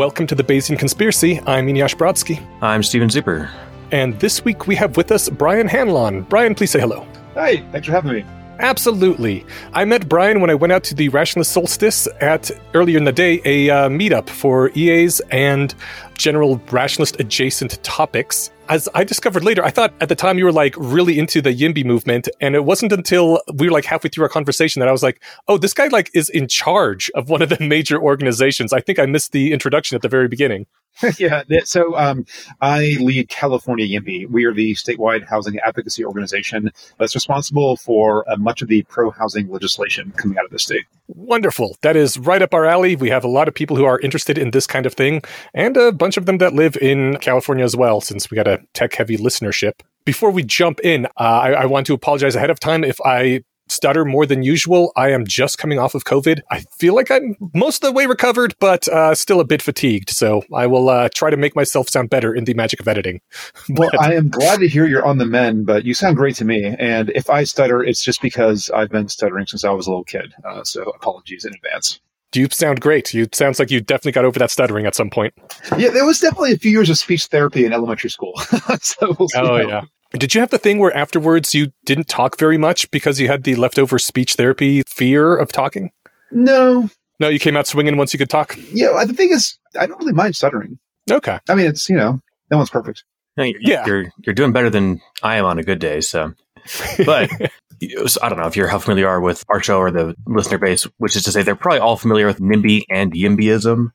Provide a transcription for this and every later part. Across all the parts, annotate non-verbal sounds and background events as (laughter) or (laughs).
Welcome to the Bayesian Conspiracy. I'm Eneasz Brodsky. I'm Steven Zuber. And this week we have with us Brian Hanlon. Brian, please say hello. Hi, thanks for having me. Absolutely. I met Brian when I went out to the Rationalist Solstice at earlier in the day, a uh, meetup for EAs and general rationalist adjacent topics. As I discovered later, I thought at the time you were like really into the YIMBY movement. And it wasn't until we were like halfway through our conversation that I was like, oh, this guy like is in charge of one of the (laughs) major organizations. I think I missed the introduction at the very beginning. (laughs) yeah. So um, I lead California YIMBY. We are the statewide housing advocacy organization that's responsible for uh, much of the pro housing legislation coming out of the state. Wonderful. That is right up our alley. We have a lot of people who are interested in this kind of thing and a bunch of them that live in California as well, since we got a tech heavy listenership. Before we jump in, uh, I, I want to apologize ahead of time if I stutter more than usual. I am just coming off of COVID. I feel like I'm most of the way recovered, but uh, still a bit fatigued. So I will uh, try to make myself sound better in the magic of editing. (laughs) well, I am glad to hear you're on the mend, but you sound great to me. And if I stutter, it's just because I've been stuttering since I was a little kid. Uh, so apologies in advance. You sound great. You sounds like you definitely got over that stuttering at some point. Yeah, there was definitely a few years of speech therapy in elementary school. (laughs) so we'll oh yeah. Did you have the thing where afterwards you didn't talk very much because you had the leftover speech therapy fear of talking? No. No, you came out swinging once you could talk? Yeah, the thing is, I don't really mind stuttering. Okay. I mean, it's, you know, no one's perfect. No, you're, yeah. You're, you're doing better than I am on a good day. So, but (laughs) I don't know if you're how familiar you are with our show or the listener base, which is to say they're probably all familiar with NIMBY and YIMBYism.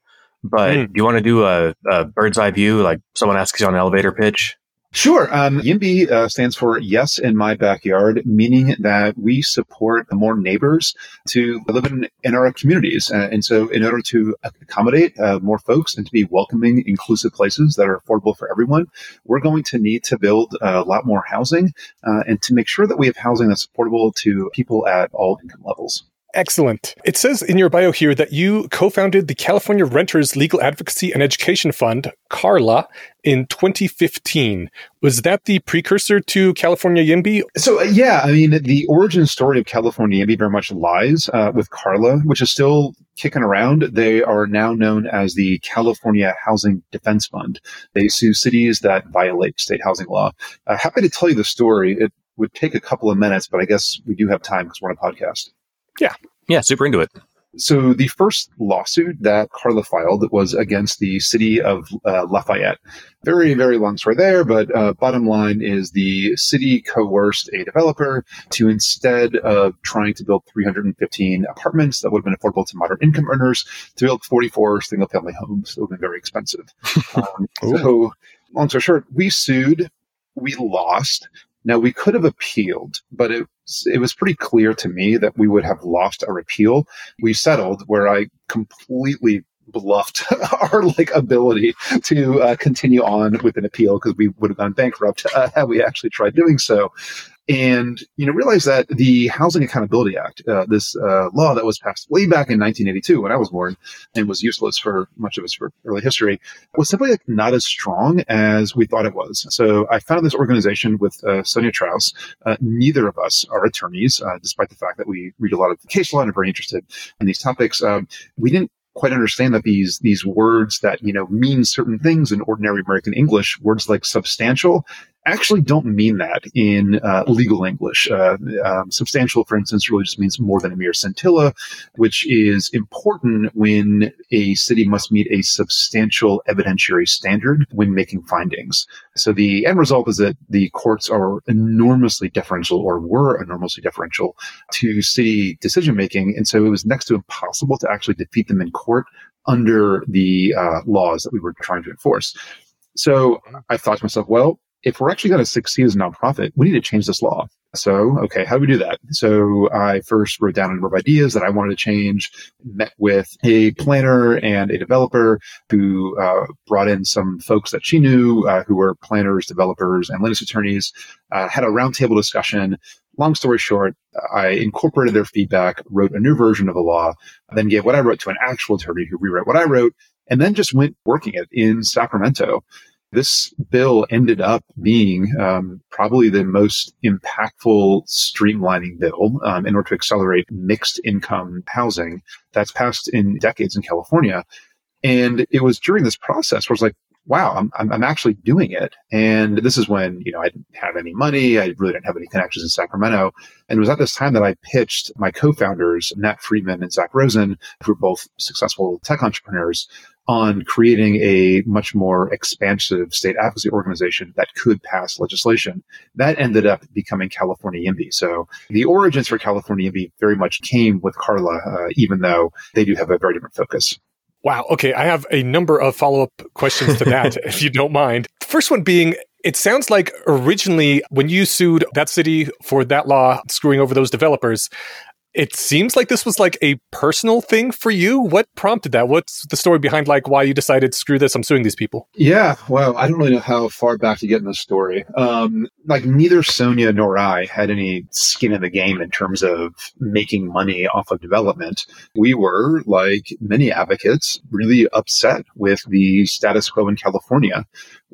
But mm. do you want to do a, a bird's eye view, like someone asks you on an elevator pitch? Sure. Um, YIMBY uh, stands for Yes in My Backyard, meaning that we support more neighbors to live in, in our communities. Uh, and so, in order to accommodate uh, more folks and to be welcoming, inclusive places that are affordable for everyone, we're going to need to build a lot more housing uh, and to make sure that we have housing that's affordable to people at all income levels. Excellent. It says in your bio here that you co founded the California Renters Legal Advocacy and Education Fund, CARLA, in 2015. Was that the precursor to California YIMBY? So, uh, yeah, I mean, the origin story of California YIMBY very much lies uh, with CARLA, which is still kicking around. They are now known as the California Housing Defense Fund. They sue cities that violate state housing law. Uh, happy to tell you the story. It would take a couple of minutes, but I guess we do have time because we're on a podcast. Yeah. Yeah, super into it. So the first lawsuit that Carla filed was against the city of uh, Lafayette. Very, very long story there, but uh, bottom line is the city coerced a developer to instead of trying to build 315 apartments that would have been affordable to moderate income earners, to build 44 single family homes that would have been very expensive. (laughs) Um, so long story short, we sued, we lost. Now we could have appealed, but it it was pretty clear to me that we would have lost our appeal. We settled where I completely bluffed (laughs) our like ability to uh, continue on with an appeal because we would have gone bankrupt uh, (laughs) had we actually tried doing so and you know realize that the Housing Accountability Act, uh, this uh, law that was passed way back in 1982 when I was born and was useless for much of its for early history, was simply like, not as strong as we thought it was. So I founded this organization with uh, Sonja Trauss. Uh, neither of us are attorneys, uh, despite the fact that we read a lot of the case law and are very interested in these topics. Um, we didn't quite understand that these these words that you know mean certain things in ordinary American English, words like substantial, actually don't mean that in uh, legal English. Uh, um, substantial, for instance, really just means more than a mere scintilla, which is important when a city must meet a substantial evidentiary standard when making findings. So the end result is that the courts are enormously deferential or were enormously deferential to city decision making. And so it was next to impossible to actually defeat them in court under the uh, laws that we were trying to enforce. So I thought to myself, well, if we're actually going to succeed as a nonprofit, we need to change this law. So, okay, how do we do that? So I first wrote down a number of ideas that I wanted to change, met with a planner and a developer who uh, brought in some folks that she knew uh, who were planners, developers, and land use attorneys, uh, had a roundtable discussion. Long story short, I incorporated their feedback, wrote a new version of the law, then gave what I wrote to an actual attorney who rewrote what I wrote, and then just went working it in Sacramento this bill ended up being um, probably the most impactful streamlining bill um, in order to accelerate mixed income housing that's passed in decades in California. And it was during this process where I was like, wow, I'm, I'm, actually doing it. And this is when, you know, I didn't have any money. I really didn't have any connections in Sacramento. And it was at this time that I pitched my co-founders, Nat Friedman and Zach Rosen, who are both successful tech entrepreneurs, on creating a much more expansive state advocacy organization that could pass legislation. That ended up becoming California YIMBY. So the origins for California YIMBY very much came with Carla, uh, even though they do have a very different focus. Wow. Okay. I have a number of follow up questions to that, (laughs) if you don't mind. The first one being it sounds like originally when you sued that city for that law screwing over those developers, it seems like this was like a personal thing for you. What prompted that? What's the story behind like why you decided screw this? I'm suing these people. Yeah, well, I don't really know how far back to get in the story. Um, like neither Sonja nor I had any skin in the game in terms of making money off of development. We were like many advocates really upset with the status quo in California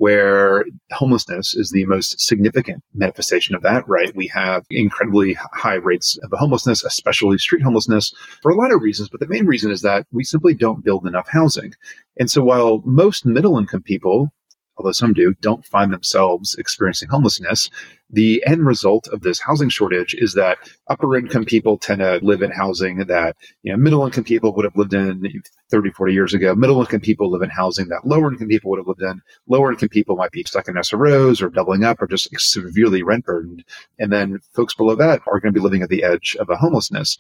where homelessness is the most significant manifestation of that, right? We have incredibly high rates of homelessness, especially street homelessness, for a lot of reasons. But the main reason is that we simply don't build enough housing. And so while most middle income people although some do, don't find themselves experiencing homelessness. The end result of this housing shortage is that upper income people tend to live in housing that, you know, middle income people would have lived in 30, 40 years ago. Middle income people live in housing that lower income people would have lived in. Lower income people might be stuck in SROs or doubling up or just severely rent burdened. And then folks below that are going to be living at the edge of a homelessness.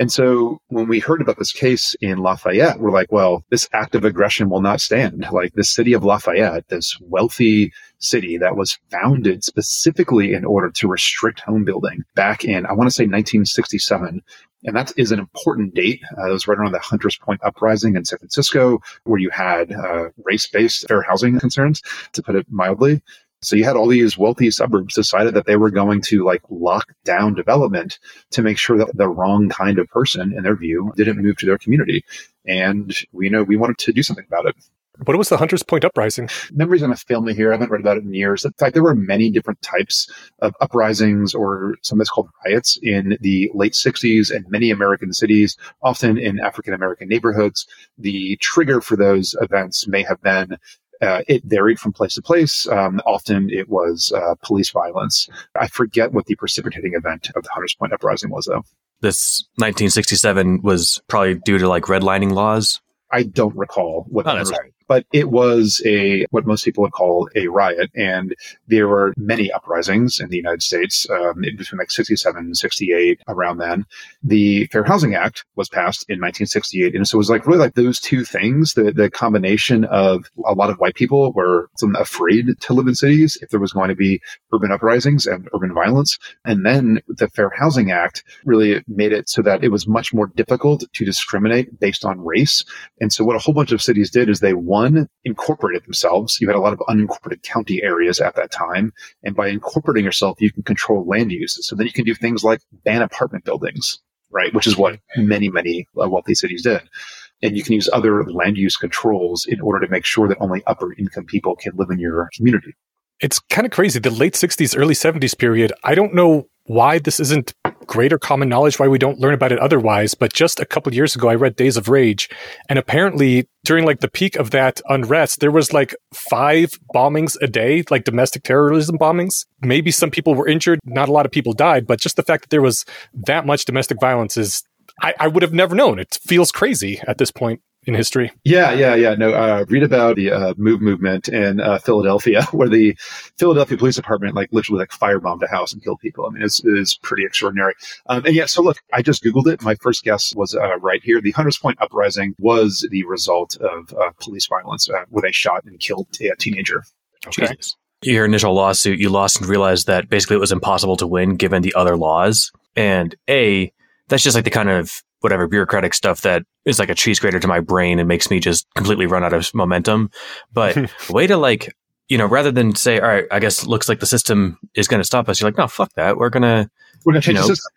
And so when we heard about this case in Lafayette, we're like, well, this act of aggression will not stand. Like the city of Lafayette, this wealthy city that was founded specifically in order to restrict home building back in, I want to say 1967. And that is an important date. Uh, it was right around the Hunters Point uprising in San Francisco, where you had uh, race based fair housing concerns, to put it mildly. So you had all these wealthy suburbs decided that they were going to like lock down development to make sure that the wrong kind of person, in their view, didn't move to their community. And we know we wanted to do something about it. What was the Hunters Point uprising? Memories on a family here. I haven't read about it in years. In fact, there were many different types of uprisings or something that's called riots in the late 60s in many American cities, often in African American neighborhoods. The trigger for those events may have been uh, it varied from place to place. Um, often it was uh, police violence. I forget what the precipitating event of the Hunters Point uprising was, though. This 1967 was probably due to like redlining laws. I don't recall what oh, that was. Right but it was a what most people would call a riot. And there were many uprisings in the United States um, between like 67 and 68 around then. The Fair Housing Act was passed in 1968. And so it was like really like those two things, the, the combination of a lot of white people were afraid to live in cities if there was going to be urban uprisings and urban violence. And then the Fair Housing Act really made it so that it was much more difficult to discriminate based on race. And so what a whole bunch of cities did is they won one, incorporated themselves. You had a lot of unincorporated county areas at that time. And by incorporating yourself, you can control land use. So then you can do things like ban apartment buildings, right? Which is what many, many uh, wealthy cities did. And you can use other land use controls in order to make sure that only upper income people can live in your community. It's kind of crazy. The late 60s, early 70s period, I don't know why this isn't greater common knowledge, why we don't learn about it otherwise. But just a couple years ago, I read Days of Rage, and apparently during like the peak of that unrest, there was like five bombings a day, like domestic terrorism bombings. Maybe some people were injured, not a lot of people died, but just the fact that there was that much domestic violence is I, I would have never known. It feels crazy at this point in history. Yeah, yeah, yeah. No, uh, read about the uh, Move movement in uh, Philadelphia, (laughs) where the Philadelphia Police Department like literally like firebombed a house and killed people. I mean, it's, it's pretty extraordinary. Um, and yeah, so look, I just googled it. My first guess was uh, right here. The Hunters Point uprising was the result of uh, police violence, uh, where they shot and killed a teenager. Okay. Jesus. Your initial lawsuit, you lost and realized that basically it was impossible to win given the other laws. And A, that's just like the kind of whatever bureaucratic stuff that is like a cheese grater to my brain and makes me just completely run out of momentum. But (laughs) way to like, you know, rather than say, all right, I guess looks like the system is going to stop us. You're like, no, fuck that. We're going to, we're going to change know, the system.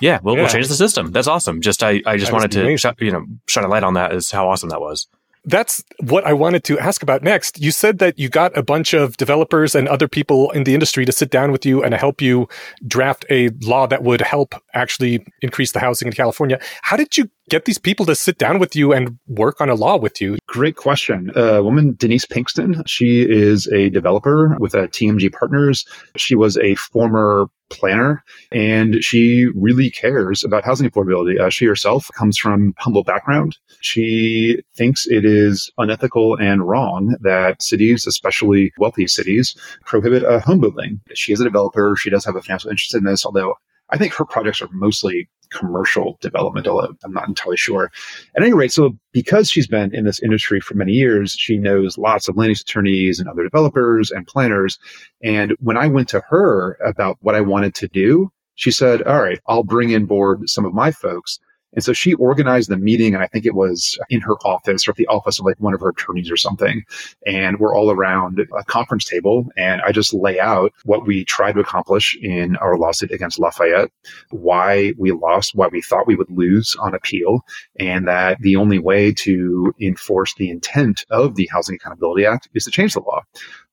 Yeah, we'll, yeah. we'll change the system. That's awesome. Just I, I just that wanted to sh- you know shine a light on that is how awesome that was. That's what I wanted to ask about next. You said that you got a bunch of developers and other people in the industry to sit down with you and help you draft a law that would help actually increase the housing in California. How did you get these people to sit down with you and work on a law with you? Great question. A woman, Denise Pinkston, she is a developer with uh, a TMG Partners. She was a former planner and she really cares about housing affordability. Uh, she herself comes from humble background. She thinks it is unethical and wrong that cities, especially wealthy cities, prohibit uh, home building. She is a developer. She does have a financial interest in this, although I think her projects are mostly commercial development, I'm not entirely sure. At any rate, so because she's been in this industry for many years, she knows lots of land use attorneys and other developers and planners. And when I went to her about what I wanted to do, she said, all right, I'll bring in board some of my folks and so she organized the meeting, and I think it was in her office or at the office of like one of her attorneys or something. And we're all around a conference table, and I just lay out what we tried to accomplish in our lawsuit against Lafayette, why we lost, why we thought we would lose on appeal, and that the only way to enforce the intent of the Housing Accountability Act is to change the law.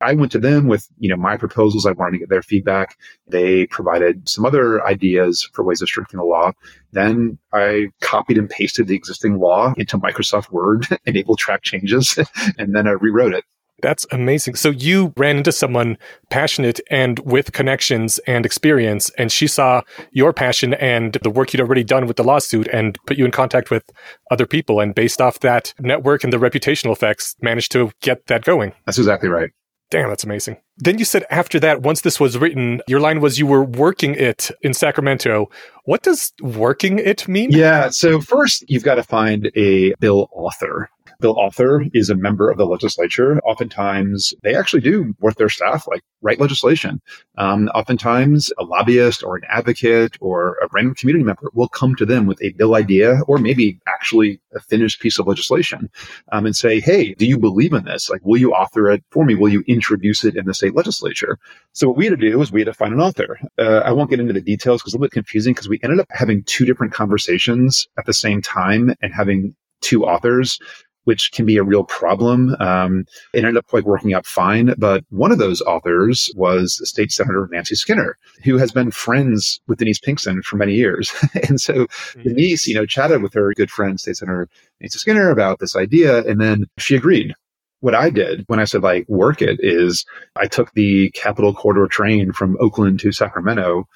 I went to them with, you know, my proposals. I wanted to get their feedback. They provided some other ideas for ways of strengthening the law. Then I copied and pasted the existing law into Microsoft Word, (laughs) enabled track changes, (laughs) and then I rewrote it. That's amazing. So you ran into someone passionate and with connections and experience, and she saw your passion and the work you'd already done with the lawsuit and put you in contact with other people. And based off that network and the reputational effects, managed to get that going. That's exactly right. Damn, that's amazing. Then you said after that, once this was written, your line was you were working it in Sacramento. What does working it mean? Yeah. So first, you've got to find a bill author. Bill author is a member of the legislature. Oftentimes, they actually do work their staff like write legislation. Um, oftentimes, a lobbyist or an advocate or a random community member will come to them with a bill idea or maybe actually a finished piece of legislation um, and say, "Hey, do you believe in this? Like, will you author it for me? Will you introduce it in the state legislature?" So what we had to do is we had to find an author. Uh, I won't get into the details because it's a little bit confusing because we ended up having two different conversations at the same time and having two authors which can be a real problem. Um, it ended up like working out fine. But one of those authors was State Senator Nancy Skinner, who has been friends with Denise Pinkston for many years. (laughs) and so mm-hmm. Denise, you know, chatted with her good friend, State Senator Nancy Skinner about this idea. And then she agreed what I did when I said like work it is I took the Capitol Corridor train from Oakland to Sacramento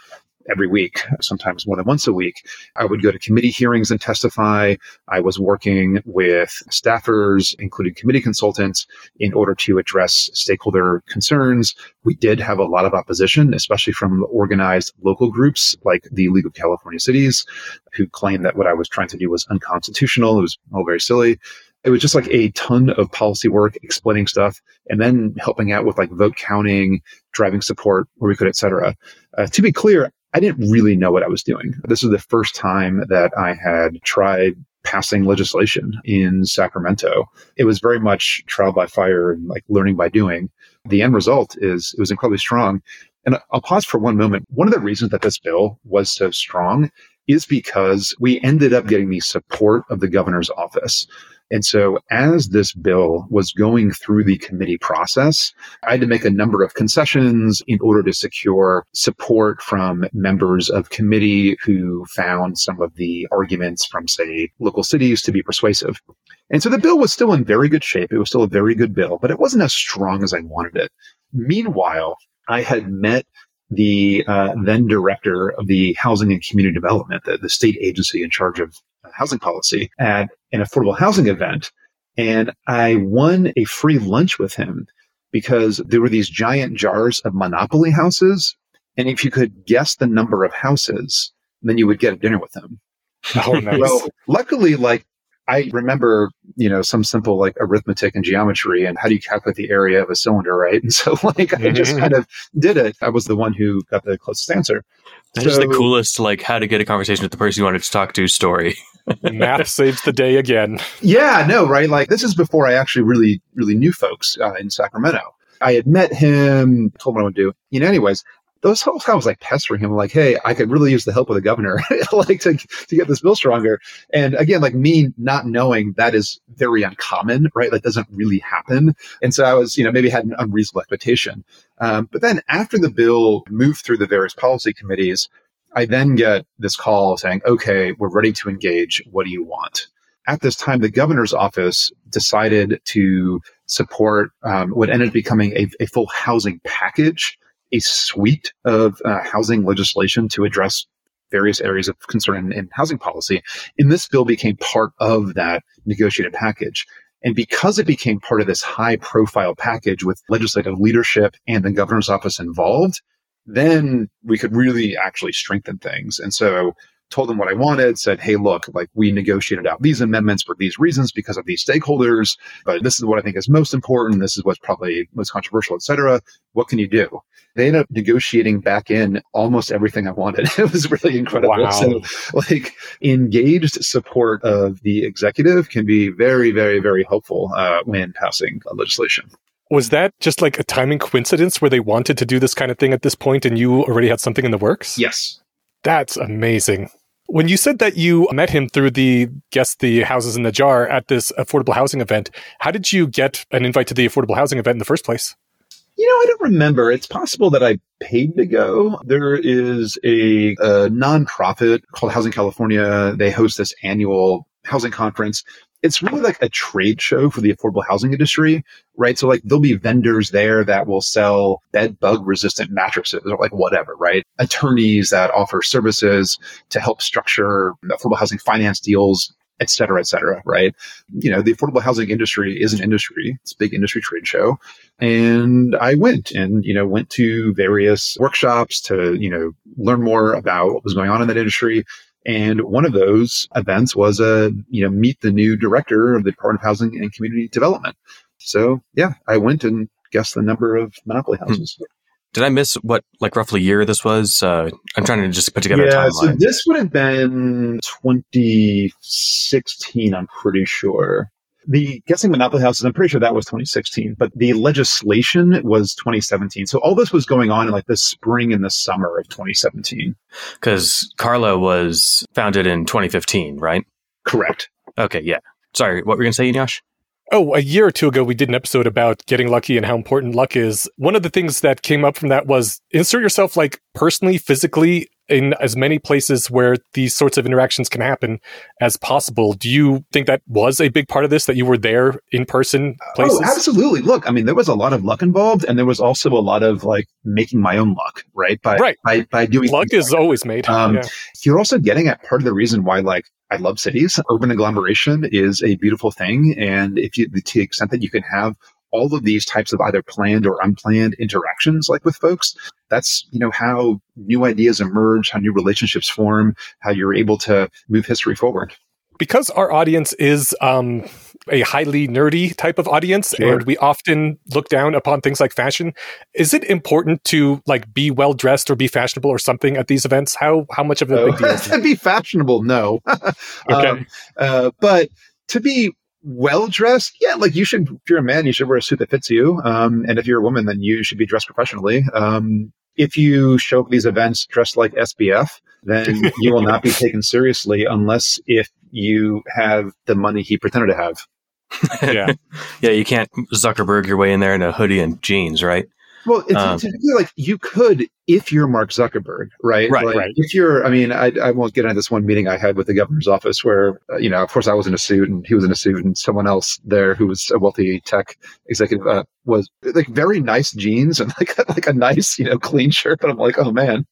every week, sometimes more than once a week. I would go to committee hearings and testify. I was working with staffers, including committee consultants, in order to address stakeholder concerns. We did have a lot of opposition, especially from organized local groups like the League of California Cities, who claimed that what I was trying to do was unconstitutional. It was all very silly it was just like a ton of policy work explaining stuff and then helping out with like vote counting driving support where we could et cetera uh, to be clear I didn't really know what I was doing. This was the first time that I had tried passing legislation in Sacramento. It was very much trial by fire and like learning by doing. The end result is it was incredibly strong. And I'll pause for one moment. One of the reasons that this bill was so strong is because we ended up getting the support of the governor's office. And so as this bill was going through the committee process, I had to make a number of concessions in order to secure support from members of committee who found some of the arguments from, say, local cities to be persuasive. And so the bill was still in very good shape. It was still a very good bill, but it wasn't as strong as I wanted it. Meanwhile, I had met the uh, then director of the housing and community development, the, the state agency in charge of housing policy at an affordable housing event. And I won a free lunch with him because there were these giant jars of monopoly houses. And if you could guess the number of houses, then you would get a dinner with him. (laughs) Oh, nice. well, luckily, like I remember, you know, some simple like arithmetic and geometry and how do you calculate the area of a cylinder, right? And so (laughs) like I just mm-hmm. kind of did it. I was the one who got the closest answer. That's so, just the coolest, like how to get a conversation with the person you wanted to talk to story. (laughs) Math saves the day again. Yeah, no, right? Like this is before I actually really, really knew folks uh, in Sacramento. I had met him, told him what I would do. You know, anyways, those folks I was like pestering him, like, hey, I could really use the help of the governor, (laughs) like to, to get this bill stronger. And again, like me not knowing that is very uncommon, right? That doesn't really happen. And so I was, you know, maybe had an unreasonable expectation. Um, but then after the bill moved through the various policy committees, I then get this call saying, okay, we're ready to engage. What do you want? At this time, the governor's office decided to support um, what ended up becoming a, a, full housing package, a suite of uh, housing legislation to address various areas of concern in, in housing policy. And this bill became part of that negotiated package. And because it became part of this high profile package with legislative leadership and the governor's office involved, then we could really actually strengthen things. And so told them what I wanted, said, Hey, look, like we negotiated out these amendments for these reasons because of these stakeholders, but this is what I think is most important. This is what's probably most controversial, et cetera. What can you do? They ended up negotiating back in almost everything I wanted. (laughs) it was really incredible. Wow. So like engaged support of the executive can be very, very, very helpful uh, when passing legislation. Was that just like a timing coincidence where they wanted to do this kind of thing at this point and you already had something in the works? Yes. That's amazing. When you said that you met him through the guess the houses in the jar at this affordable housing event, how did you get an invite to the affordable housing event in the first place? You know, I don't remember. It's possible that I paid to go. There is a, a nonprofit called Housing California. They host this annual housing conference it's really like a trade show for the affordable housing industry, right? So like there'll be vendors there that will sell bed bug resistant mattresses or like whatever, right? Attorneys that offer services to help structure affordable housing finance deals et cetera, et cetera, right? You know, the affordable housing industry is an industry. It's a big industry trade show. And I went and, you know, went to various workshops to, you know, learn more about what was going on in that industry, and one of those events was a, you know, meet the new director of the Department of Housing and Community Development. So yeah, I went and guessed the number of monopoly hmm. houses. Did I miss what, like roughly year this was? Uh, I'm trying to just put together yeah, so this would have been 2016, I'm pretty sure. The guessing monopoly houses, I'm pretty sure that was 2016, but the legislation was 2017. So all this was going on in like the spring and the summer of 2017. Because Carla was founded in 2015, right? Correct. Okay, yeah. Sorry, what were you going to say, Eneasz? Oh, a year or two ago, we did an episode about getting lucky and how important luck is. One of the things that came up from that was insert yourself like personally, physically in as many places where these sorts of interactions can happen as possible. Do you think that was a big part of this that you were there in person oh, places? Oh, absolutely. Look, I mean, there was a lot of luck involved and there was also a lot of like making my own luck, right? By, right. By, by doing luck is like always made. Um, yeah. You're also getting at part of the reason why like I love cities. Urban agglomeration is a beautiful thing. And if you, to the extent that you can have all of these types of either planned or unplanned interactions like with folks that's you know how new ideas emerge how new relationships form how you're able to move history forward. Because our audience is um, a highly nerdy type of audience sure. and we often look down upon things like fashion is it important to like be well dressed or be fashionable or something at these events? How how much of a big deal is (laughs) to be fashionable no. (laughs) Okay. Um, uh, but to be well dressed, yeah, like you should, if you're a man, you should wear a suit that fits you. Um, and if you're a woman, then you should be dressed professionally. Um, if you show up these events dressed like SBF, then you will not be (laughs) taken seriously unless if you have the money he pretended to have. (laughs) yeah. yeah, you can't Zuckerberg your way in there in a hoodie and jeans, right? Well, it's, um, like you could if you're Mark Zuckerberg, right? Right, like, right. If you're, I mean, I, I won't get into this one meeting I had with the governor's office where, uh, you know, of course I was in a suit and he was in a suit and someone else there who was a wealthy tech executive uh, was like very nice jeans and (laughs) like like a nice, you know, clean shirt. But I'm like, oh man,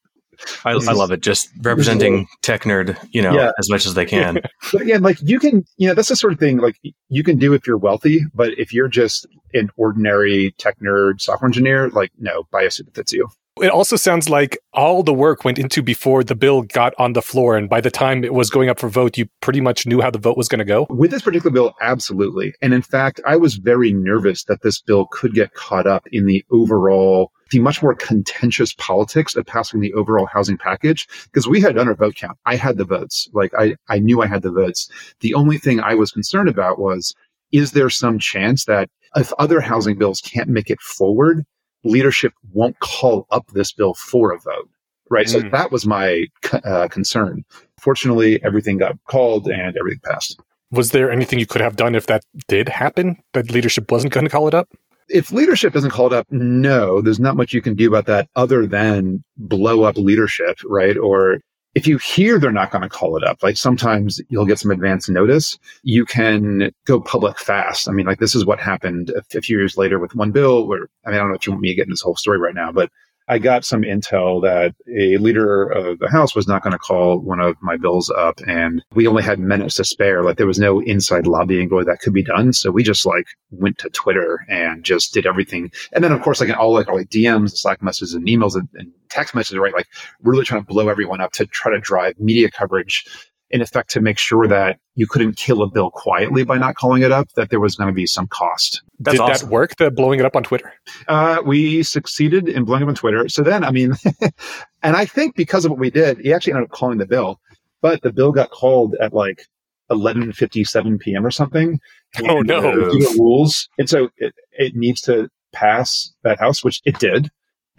I, I, love it. Just representing tech nerd, you know, yeah. as much as they can. but again, like you can, you know, that's the sort of thing like you can do if you're wealthy, but if you're just an ordinary tech nerd software engineer, like no, buy a suit that fits you. It also sounds like all the work went into before the bill got on the floor. And by the time it was going up for vote, you pretty much knew how the vote was going to go. With this particular bill, absolutely. And in fact, I was very nervous that this bill could get caught up in the overall the much more contentious politics of passing the overall housing package because we had done our vote count. I had the votes. Like I, I knew I had the votes. The only thing I was concerned about was, is there some chance that if other housing bills can't make it forward, leadership won't call up this bill for a vote. Right. So Mm. that was my uh, concern. Fortunately, everything got called and everything passed. Was there anything you could have done if that did happen? That leadership wasn't going to call it up? If leadership doesn't call it up, no, there's not much you can do about that other than blow up leadership, right? Or if you hear they're not going to call it up, like sometimes you'll get some advance notice, you can go public fast. I mean, like this is what happened a few years later with one bill where, I mean, I don't know if you want me to get into this whole story right now, but I got some intel that a leader of the House was not going to call one of my bills up, and we only had minutes to spare. Like there was no inside lobbying going that could be done, so we just like went to Twitter and just did everything. And then of course, like in all like all like DMs, Slack messages, and emails and, and text messages, right? Like really trying to blow everyone up to try to drive media coverage in effect to make sure that you couldn't kill a bill quietly by not calling it up, that there was going to be some cost. That's did awesome. that work, the blowing it up on Twitter? Uh, we succeeded in blowing up on Twitter. So then, I mean, (laughs) and I think because of what we did, he actually ended up calling the bill, but the bill got called at like 11:57 p.m. or something. (laughs) Oh, no. uh, rules, and so it, it needs to pass that house, which it did.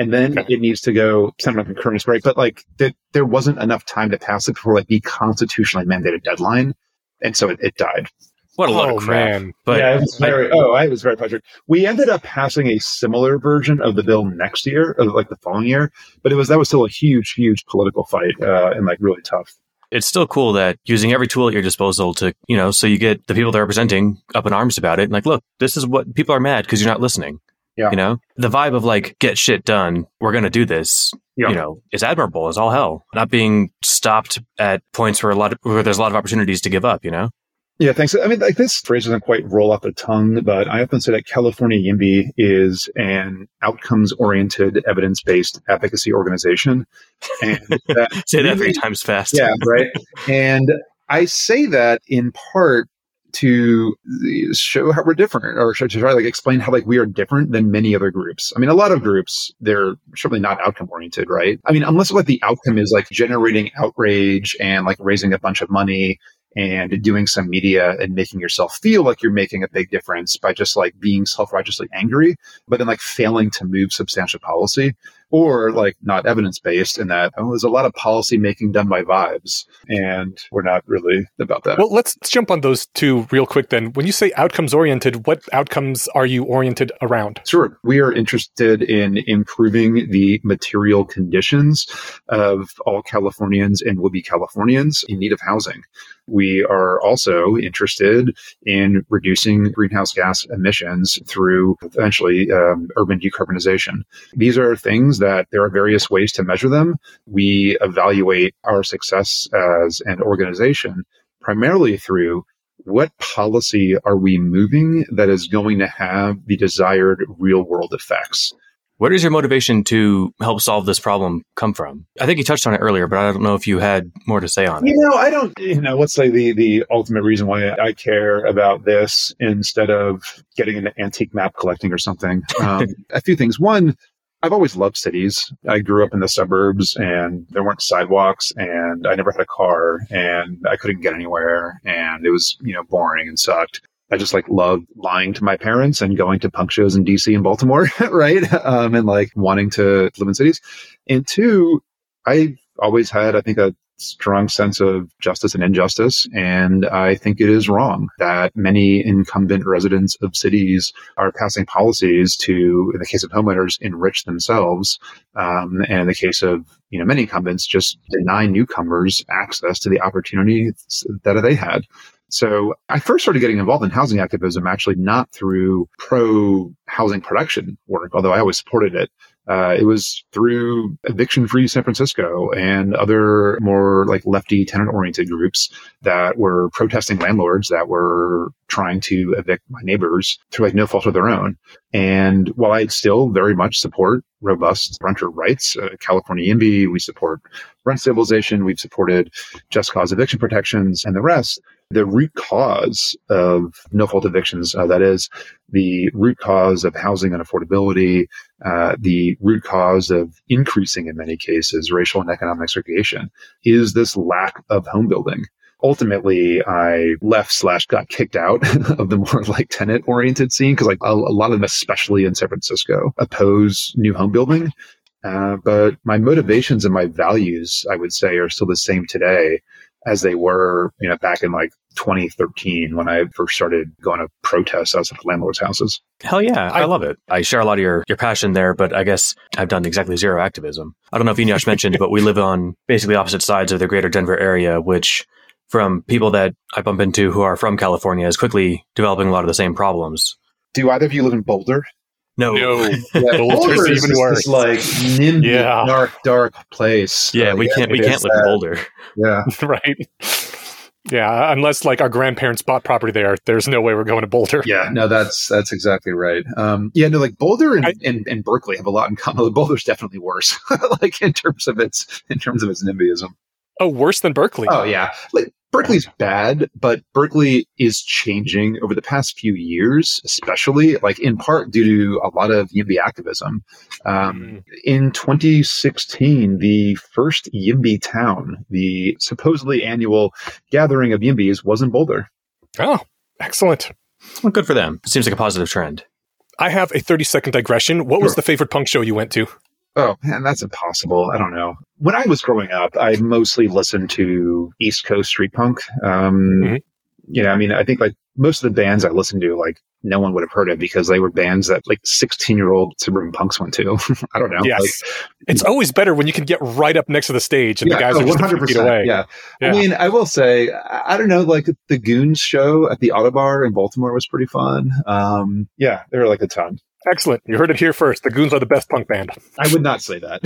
And then Okay. it needs to go send on concurrence break. But like th- there wasn't enough time to pass it before like the constitutionally mandated deadline. And so it, it died. What a load oh, of crap. man. But yeah, it was very. oh, I was very frustrated. We ended up passing a similar version of the bill next year, or like the following year, but it was that was still a huge, huge political fight uh, and like really tough. it's still cool that using every tool at your disposal to, you know, so you get the people they're representing up in arms about it. And like, look, this is what people are mad because you're not listening. Yeah. You know, the vibe of like, get shit done. We're going to do this. Yeah. You know, is admirable as all hell. Not being stopped at points where a lot of, where there's a lot of opportunities to give up, you know? Yeah, thanks. I mean, like this phrase doesn't quite roll off the tongue, but I often say that California YIMBY is an outcomes-oriented, evidence-based advocacy organization, and (laughs) that Say that three times fast. yeah, right. And I say that in part to show how we're different, or to try like explain how like we are different than many other groups. I mean, a lot of groups they're certainly not outcome oriented, right? I mean, unless like the outcome is like generating outrage and like raising a bunch of money and doing some media and making yourself feel like you're making a big difference by just like being self-righteously angry, but then like failing to move substantial policy or like not evidence based in that oh, there's a lot of policy making done by vibes and we're not really about that. Well, let's jump on those two real quick then. When you say outcomes oriented, what outcomes are you oriented around? Sure. We are interested in improving the material conditions of all Californians and would be Californians in need of housing. We are also interested in reducing greenhouse gas emissions through eventually um, urban decarbonization. These are things that there are various ways to measure them. We evaluate our success as an organization primarily through what policy are we moving that is going to have the desired real world effects? Where does your motivation to help solve this problem come from? I think you touched on it earlier, but I don't know if you had more to say on it. You know, I don't, you know, let's say the, the ultimate reason why I care about this instead of getting into antique map collecting or something. (laughs) Um, a few things. One, I've always loved cities. I grew up in the suburbs and there weren't sidewalks and I never had a car and I couldn't get anywhere and it was, you know, boring and sucked. I just like loved lying to my parents and going to punk shows in DC and Baltimore, (laughs) right? Um, and like wanting to live in cities. And two, I always had, I think, a strong sense of justice and injustice. And I think it is wrong that many incumbent residents of cities are passing policies to, in the case of homeowners, enrich themselves. Um, and in the case of, you know, many incumbents, just deny newcomers access to the opportunities that they had. So I first started getting involved in housing activism actually not through pro housing production work, although I always supported it. Uh, it was through Eviction Free San Francisco and other more like lefty tenant oriented groups that were protesting landlords that were trying to evict my neighbors through like no fault of their own. And while I still very much support robust renter rights, uh, California YIMBY, we support rent stabilization, we've supported just cause eviction protections and the rest. The root cause of no fault evictions, uh, that is the root cause of housing unaffordability, uh, the root cause of increasing in many cases racial and economic segregation is this lack of home building. ultimately I left slash got kicked out (laughs) of the more like tenant oriented scene because like a, a, lot of them, especially in San Francisco, oppose new home building. Uh, but my motivations and my values, I would say, are still the same today as they were, you know, back in like 2013 when I first started going to protest outside landlords' houses. Hell yeah, I, I, love it. I share a lot of your, your passion there, but I guess I've done exactly zero activism. I don't know if Eneasz mentioned, but we live on basically opposite sides of the greater Denver area, which from people that I bump into who are from California is quickly developing a lot of the same problems. Do either of you live in Boulder? No, no, yeah, (laughs) Boulder's even worse. This, like NIMBY, yeah. dark, dark place. Yeah, uh, we can't we can't live in Boulder. Yeah, (laughs) (laughs) right. Yeah, unless like our grandparents bought property there, there's no way we're going to Boulder. Yeah, no, that's that's exactly right. Um, yeah, no, like Boulder and, I, and, and, Berkeley have a lot in common. Boulder's definitely worse, like in terms of its in terms of its NIMBYism. Oh, worse than Berkeley. Oh yeah, like Berkeley's bad, but Berkeley is changing over the past few years, especially like in part due to a lot of YIMBY activism. Um, mm. In 2016, the first YIMBY town, the supposedly annual gathering of YIMBYs, was in Boulder. Oh, excellent. Well, good for them. Seems like a positive trend. I have a 30 second digression. What was the favorite punk show you went to? Oh man, that's impossible. I don't know. When I was growing up, I mostly listened to East Coast street punk. Um, mm-hmm. You know, I mean, I think like most of the bands I listened to, like no one would have heard of because they were bands that like 16 year old suburban punks went to. (laughs) I don't know. Yes. Like, it's always better when you can get right up next to the stage and yeah, the guys oh, are just 100%, feet away. Yeah. yeah. I mean, I will say, I don't know, like the Goons show at the Ottobar in Baltimore was pretty fun. Um, yeah, there were like a ton. Excellent. You heard it here first. The Goons are the best punk band. I would not say that.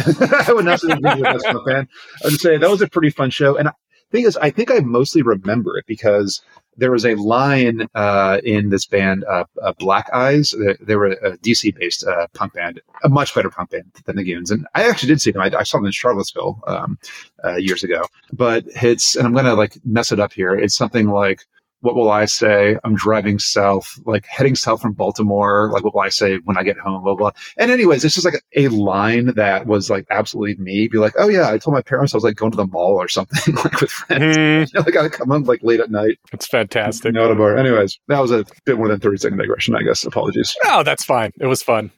(laughs) I would not say the Goons are the best punk band. I would say that was a pretty fun show. And the thing is, I think I mostly remember it because there was a line uh, in this band, uh, uh, Black Eyes. They, were a DC based uh, punk band, a much better punk band than the Goons. And I actually did see them. I, I saw them in Charlottesville um, uh, years ago. But it's, and I'm going to like mess it up here. It's something like, what will I say? I'm driving south, like heading south from Baltimore. Like, what will I say when I get home? Blah, blah. And anyways, it's just like a line that was like absolutely me. Be like, oh yeah, I told my parents I was like going to the mall or something, (laughs) like with friends. Mm. (laughs) You know, like I come home like late at night. It's fantastic. No, bar. Anyways, that was a bit more than 30 second digression, I guess. Apologies. Oh, that's fine. It was fun.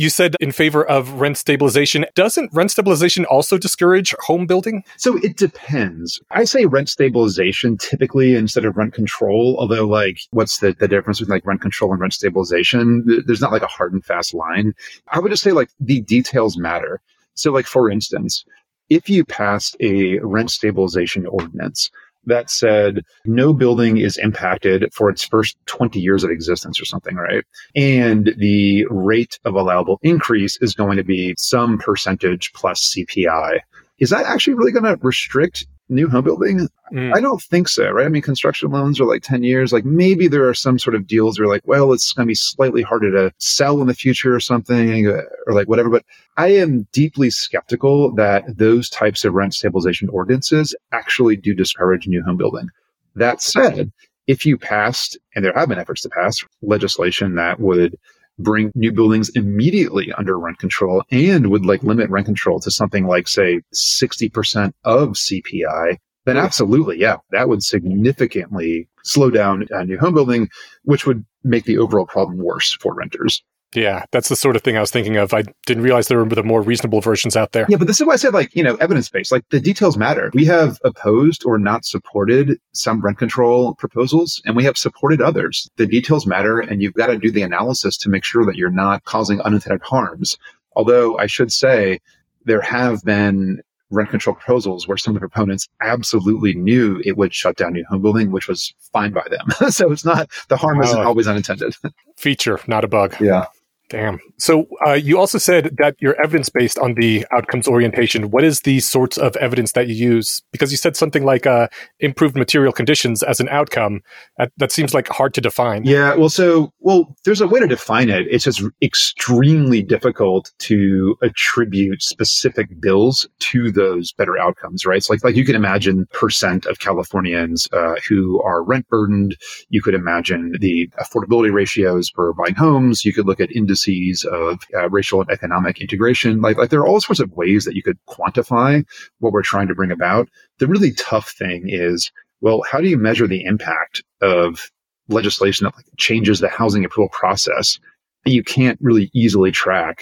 You said in favor of rent stabilization. Doesn't rent stabilization also discourage home building? So it depends. I say rent stabilization typically instead of rent control, although like what's the, the difference between like rent control and rent stabilization? There's not like a hard and fast line. I would just say like the details matter. So like for instance, if you passed a rent stabilization ordinance, that said no building is impacted for its first 20 years of existence or something, right? And the rate of allowable increase is going to be some percentage plus CPI. Is that actually really going to restrict new home building? Mm. I don't think so, right? I mean, construction loans are like 10 years. Like maybe there are some sort of deals where like, well, it's going to be slightly harder to sell in the future or something or like whatever. But I am deeply skeptical that those types of rent stabilization ordinances actually do discourage new home building. That said, if you passed, and there have been efforts to pass legislation that would bring new buildings immediately under rent control and would like limit rent control to something like say 60% of CPI, then absolutely, yeah, that would significantly slow down uh, new home building, which would make the overall problem worse for renters. Yeah, that's the sort of thing I was thinking of. I didn't realize there were the more reasonable versions out there. Yeah, but this is why I said, like, you know, evidence based. Like, the details matter. We have opposed or not supported some rent control proposals, and we have supported others. The details matter, and you've got to do the analysis to make sure that you're not causing unintended harms. Although I should say, there have been rent control proposals where some of the proponents absolutely knew it would shut down new home building, which was fine by them. (laughs) so it's not the harm isn't always unintended. (laughs) Feature, not a bug. Yeah. Damn. So uh, you also said that you're evidence based on the outcomes orientation. What is the sorts of evidence that you use? Because you said something like uh, improved material conditions as an outcome. That, that, seems like hard to define. Yeah. Well, so well, there's a way to define it. It's just extremely difficult to attribute specific bills to those better outcomes, right? So like like you can imagine percent of Californians uh, who are rent burdened. You could imagine the affordability ratios for buying homes. You could look at indices indices of uh, racial and economic integration. Like, like there are all sorts of ways that you could quantify what we're trying to bring about. The really tough thing is Well, how do you measure the impact of legislation that like, changes the housing approval process that you can't really easily track?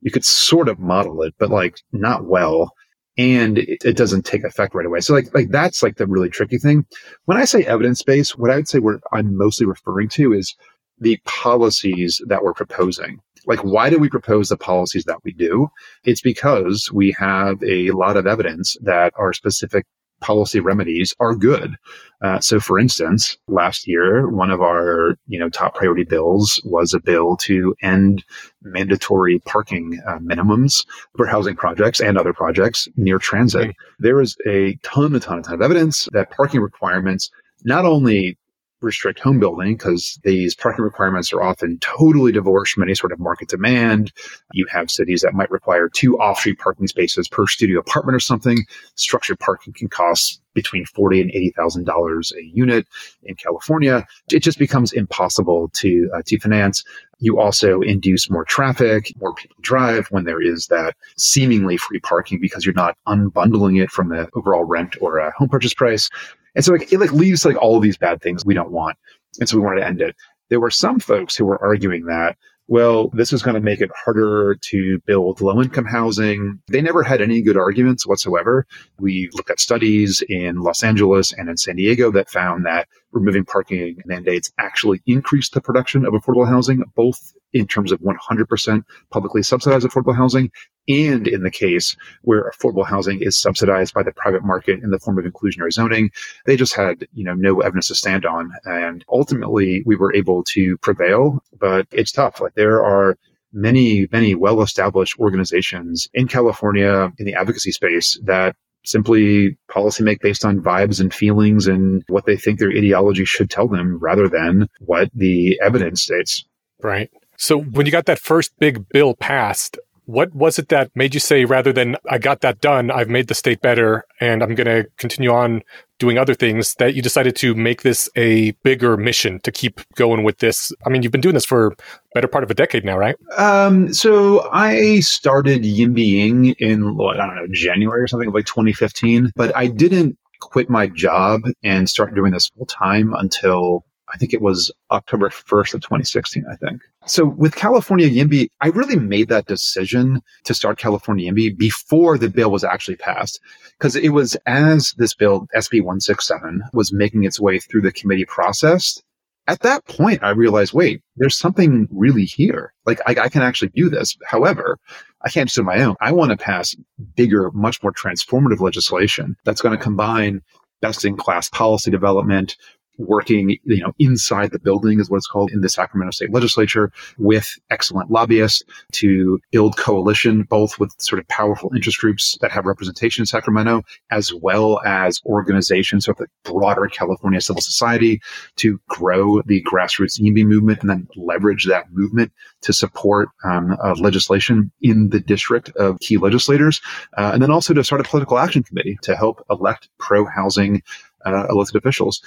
You could sort of model it, but like not well. And it, it doesn't take effect right away. So like, like that's like the really tricky thing. When I say evidence based, what I would say what I'm mostly referring to is the policies that we're proposing. Like, why do we propose the policies that we do? It's because we have a lot of evidence that our specific policy remedies are good. Uh, so, for instance, last year, one of our you know top priority bills was a bill to end mandatory parking uh, minimums for housing projects and other projects near transit. There is a ton, a ton, a ton of evidence that parking requirements not only restrict home building because these parking requirements are often totally divorced from any sort of market demand. You have cities that might require two off-street parking spaces per studio apartment or something. Structured parking can cost between forty and eighty thousand dollars a unit in California. It just becomes impossible to uh, to finance. You also induce more traffic, more people drive when there is that seemingly free parking because you're not unbundling it from the overall rent or a home purchase price. And so like, it like leaves like all of these bad things we don't want. And so we wanted to end it. There were some folks who were arguing that, well, this is going to make it harder to build low income housing. They never had any good arguments whatsoever. We looked at studies in Los Angeles and in San Diego that found that removing parking mandates actually increased the production of affordable housing, both in terms of 100% publicly subsidized affordable housing and in the case where affordable housing is subsidized by the private market in the form of inclusionary zoning. They just had, you know, no evidence to stand on. And ultimately we were able to prevail, but it's tough. Like there are many, many well established organizations in California in the advocacy space that simply policy make based on vibes and feelings and what they think their ideology should tell them rather than what the evidence states. Right. So when you got that first big bill passed, what was it that made you say rather than I got that done, I've made the state better and I'm going to continue on doing other things that you decided to make this a bigger mission to keep going with this? I mean, you've been doing this for better part of a decade now, right? Um, so I started Yimbying in, I don't know, January or something like 2015, but I didn't quit my job and start doing this full time until I think it was October 1st of 2016, I think. So with California YIMBY, I really made that decision to start California YIMBY before the bill was actually passed. Because it was as this bill, SB 167, was making its way through the committee process. At that point, I realized, wait, there's something really here. Like I, I can actually do this. However, I can't just do my own. I want to pass bigger, much more transformative legislation that's going to combine best in class policy development, working, you know, inside the building is what it's called in the Sacramento state legislature with excellent lobbyists to build coalition, both with sort of powerful interest groups that have representation in Sacramento, as well as organizations of the broader California civil society to grow the grassroots YIMBY movement and then leverage that movement to support um, uh, legislation in the district of key legislators. Uh, and then also to start a political action committee to help elect pro housing uh, elected officials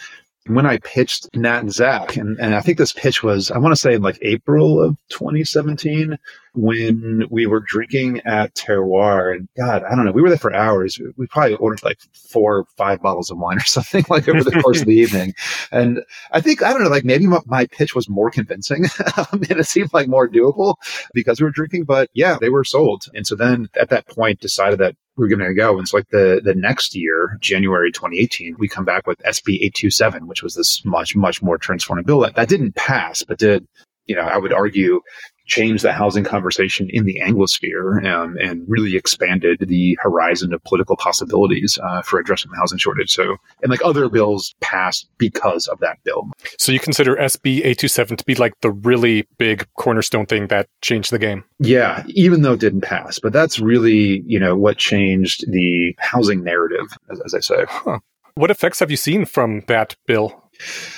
when I pitched Nat and Zach, and, and I think this pitch was, I want to say like April of 2017 when we were drinking at Terroir. And God, I don't know, we were there for hours. We probably ordered like four or five bottles of wine or (laughs) something like over the course of the evening. And I think, I don't know, like maybe my, my pitch was more convincing (laughs) um, and it seemed like more doable because we were drinking, but yeah, they were sold. And so then at that point decided that we are giving it a go. And so like the, the next year, January 2018, we come back with SB 827, which was this much, much more transformative bill that, that didn't pass, but did, you know, I would argue changed the housing conversation in the Anglosphere um, and really expanded the horizon of political possibilities uh, for addressing the housing shortage. So, and like other bills passed because of that bill. So you consider SB 827 to be like the really big cornerstone thing that changed the game? Yeah, even though it didn't pass. But that's really, you know, what changed the housing narrative, as, as I say. Huh. What effects have you seen from that bill?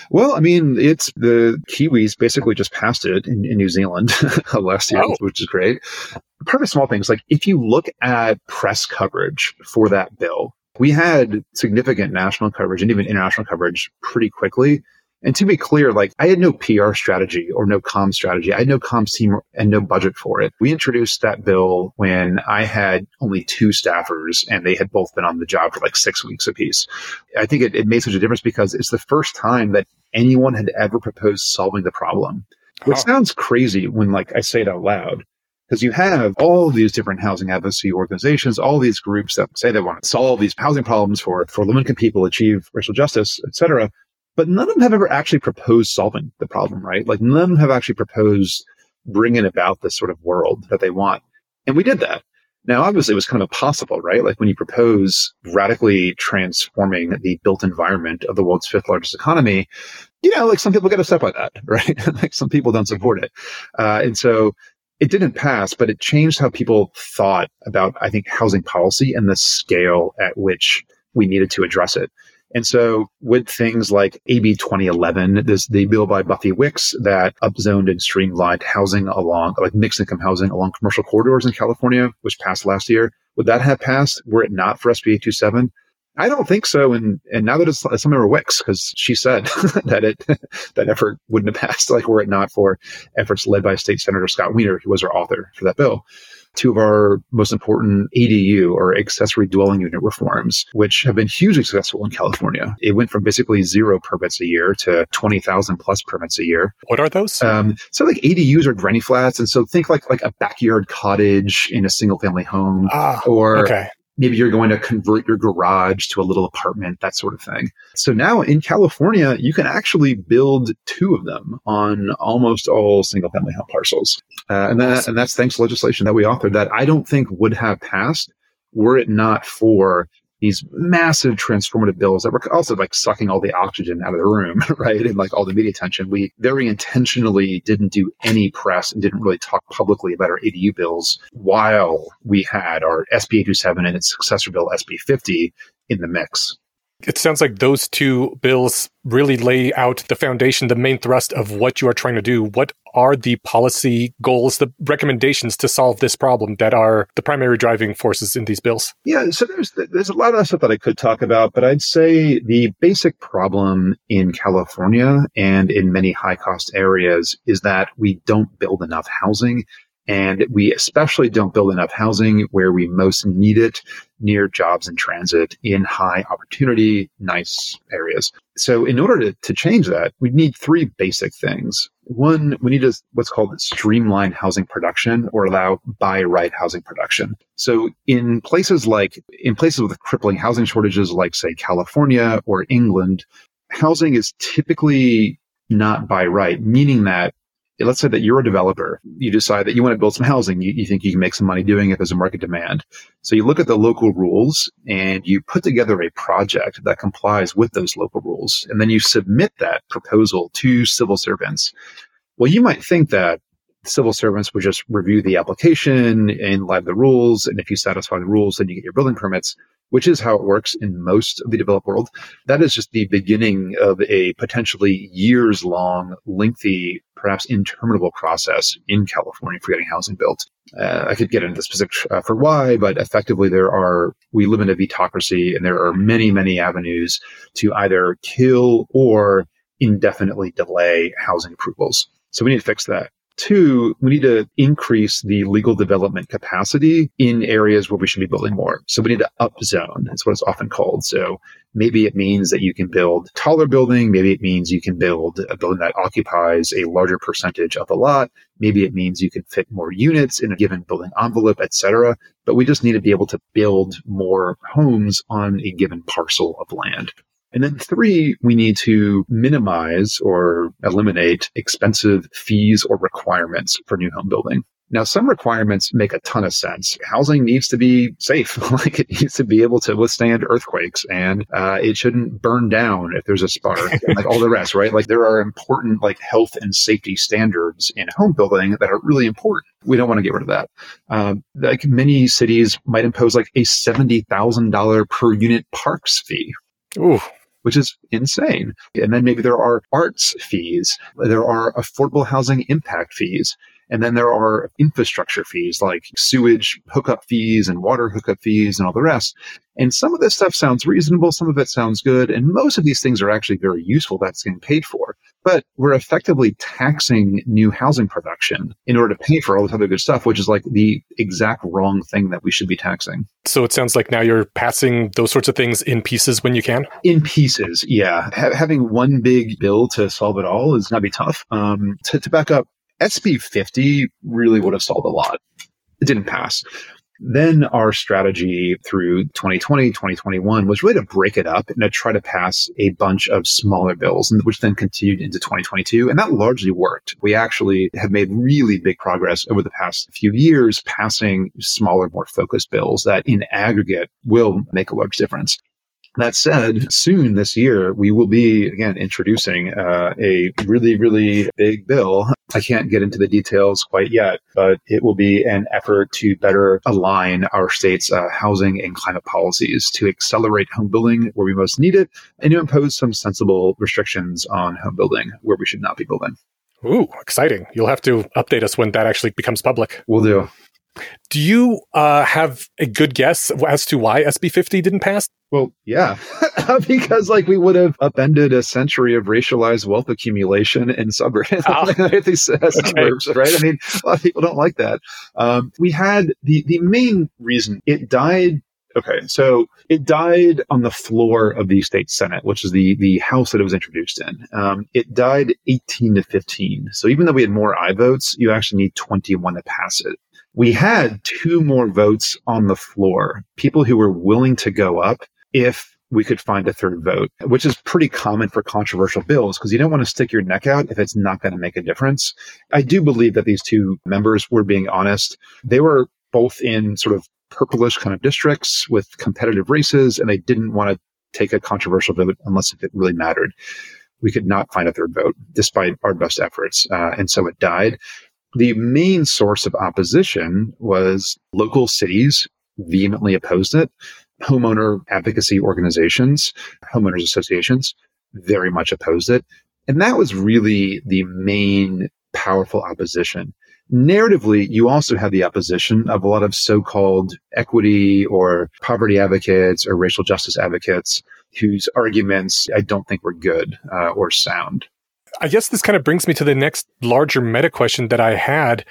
Well, I mean, it's the Kiwis basically just passed it in, in New Zealand (laughs) last year, oh. which is great. Pretty small things like if you look at press coverage for that bill, we had significant national coverage and even international coverage pretty quickly. And to be clear, like I had no PR strategy or no com strategy. I had no comms team and no budget for it. We introduced that bill when I had only two staffers and they had both been on the job for like six weeks apiece. I think it, it made such a difference because it's the first time that anyone had ever proposed solving the problem, which oh. sounds crazy when like I say it out loud because you have all these different housing advocacy organizations, all these groups that say they want to solve these housing problems for, for low income people, achieve racial justice, et cetera but none of them have ever actually proposed solving the problem, right? Like none of them have actually proposed bringing about this sort of world that they want. And we did that. Now, obviously, it was kind of impossible, right? Like when you propose radically transforming the built environment of the world's fifth largest economy, you know, like some people get upset by that, (laughs) right? like some people don't support it. Uh, and so it didn't pass, but it changed how people thought about, I think, housing policy and the scale at which we needed to address it. And so with things like AB 2011, this the bill by Buffy Wicks that upzoned and streamlined housing along like mixed income housing along commercial corridors in California, which passed last year. Would that have passed were it not for SB 827? I don't think so. And and now that it's, some of Wicks, because she said (laughs) that it (laughs) that effort wouldn't have passed, like were it not for efforts led by State Senator Scott Wiener, who was our author for that bill two of our most important ADU or accessory dwelling unit reforms, which have been hugely successful in California. It went from basically zero permits a year to 20,000 plus permits a year. What are those? Um, so like ADUs are granny flats. And so think like, like a backyard cottage in a single family home ah, or okay maybe you're going to convert your garage to a little apartment, that sort of thing. So now in California, you can actually build two of them on almost all single family home parcels. Uh, and that, and that's thanks to legislation that we authored that I don't think would have passed were it not for these massive transformative bills that were also like sucking all the oxygen out of the room, (laughs) right? And like all the media attention. We very intentionally didn't do any press and didn't really talk publicly about our ADU bills while we had our SB 827 and its successor bill, SB 50, in the mix. It sounds like those two bills really lay out the foundation, the main thrust of what you are trying to do. What are the policy goals, the recommendations to solve this problem that are the primary driving forces in these bills? Yeah, so there's there's a lot of stuff that I could talk about, but I'd say the basic problem in California and in many high cost areas is that we don't build enough housing and we especially don't build enough housing where we most need it near jobs and transit in high opportunity, nice areas. So in order to, to change that, we need three basic things. One, we need to, what's called streamline housing production or allow buy right housing production. So in places like, in places with crippling housing shortages like say California or England, housing is typically not by right, meaning that let's say that you're a developer, you decide that you want to build some housing, you, you, think you can make some money doing it, there's a market demand. So you look at the local rules and you put together a project that complies with those local rules. And then you submit that proposal to civil servants. Well, you might think that civil servants would just review the application and live the rules. And if you satisfy the rules, then you get your building permits which is how it works in most of the developed world. That is just the beginning of a potentially years long, lengthy, perhaps interminable process in California for getting housing built. Uh, I could get into the specifics uh, for why, but effectively there are, we live in a vetocracy and there are many, many avenues to either kill or indefinitely delay housing approvals. So we need to fix that. Two, we need to increase the legal development capacity in areas where we should be building more. So we need to upzone. That's what it's often called. So maybe it means that you can build taller building. Maybe it means you can build a building that occupies a larger percentage of the lot. Maybe it means you can fit more units in a given building envelope, etc. But we just need to be able to build more homes on a given parcel of land. And then three, we need to minimize or eliminate expensive fees or requirements for new home building. Now, some requirements make a ton of sense. Housing needs to be safe, (laughs) like it needs to be able to withstand earthquakes, and uh, it shouldn't burn down if there's a spark, and like all the rest, right? Like there are important like health and safety standards in home building that are really important. We don't want to get rid of that. Um, like many cities might impose like a seventy thousand dollar per unit parks fee. Ooh which is insane. And then maybe there are arts fees. There are affordable housing impact fees. And then there are infrastructure fees like sewage hookup fees and water hookup fees and all the rest. And some of this stuff sounds reasonable. Some of it sounds good. And most of these things are actually very useful that's getting paid for. But we're effectively taxing new housing production in order to pay for all this other good stuff, which is like the exact wrong thing that we should be taxing. So it sounds like now you're passing those sorts of things in pieces when you can? In pieces, yeah. Ha- having one big bill to solve it all is going to be tough. Um, to, to back up, SB 50 really would have solved a lot. It didn't pass. Then our strategy through 2020, 2021 was really to break it up and to try to pass a bunch of smaller bills, which then continued into 2022. And that largely worked. We actually have made really big progress over the past few years, passing smaller, more focused bills that in aggregate will make a large difference. That said, soon this year, we will be again introducing uh, a really, really big bill. I can't get into the details quite yet, but it will be an effort to better align our state's uh, housing and climate policies to accelerate home building where we most need it and to impose some sensible restrictions on home building where we should not be building. Ooh, exciting. You'll have to update us when that actually becomes public. We'll do. Do you uh, have a good guess as to why SB 50 didn't pass? Well, yeah, (laughs) because like we would have upended a century of racialized wealth accumulation in suburbs, oh. (laughs) suburbs, right? I mean, a lot of people don't like that. Um, we had the the main reason it died Okay, so it died on the floor of the state senate, which is the the house that it was introduced in. Um, it died 18 to 15. So even though we had more aye votes, you actually need 21 to pass it we had two more votes on the floor, people who were willing to go up if we could find a third vote, which is pretty common for controversial bills because you don't want to stick your neck out if it's not going to make a difference. I do believe that these two members were being honest. They were both in sort of purplish kind of districts with competitive races, and they didn't want to take a controversial vote unless it really mattered. We could not find a third vote despite our best efforts. Uh, and so it died. The main source of opposition was local cities vehemently opposed it. Homeowner advocacy organizations, homeowners associations very much opposed it. And that was really the main powerful opposition. Narratively, you also had the opposition of a lot of so-called equity or poverty advocates or racial justice advocates whose arguments I don't think were good uh, or sound. I guess this kind of brings me to the next larger meta question that I had.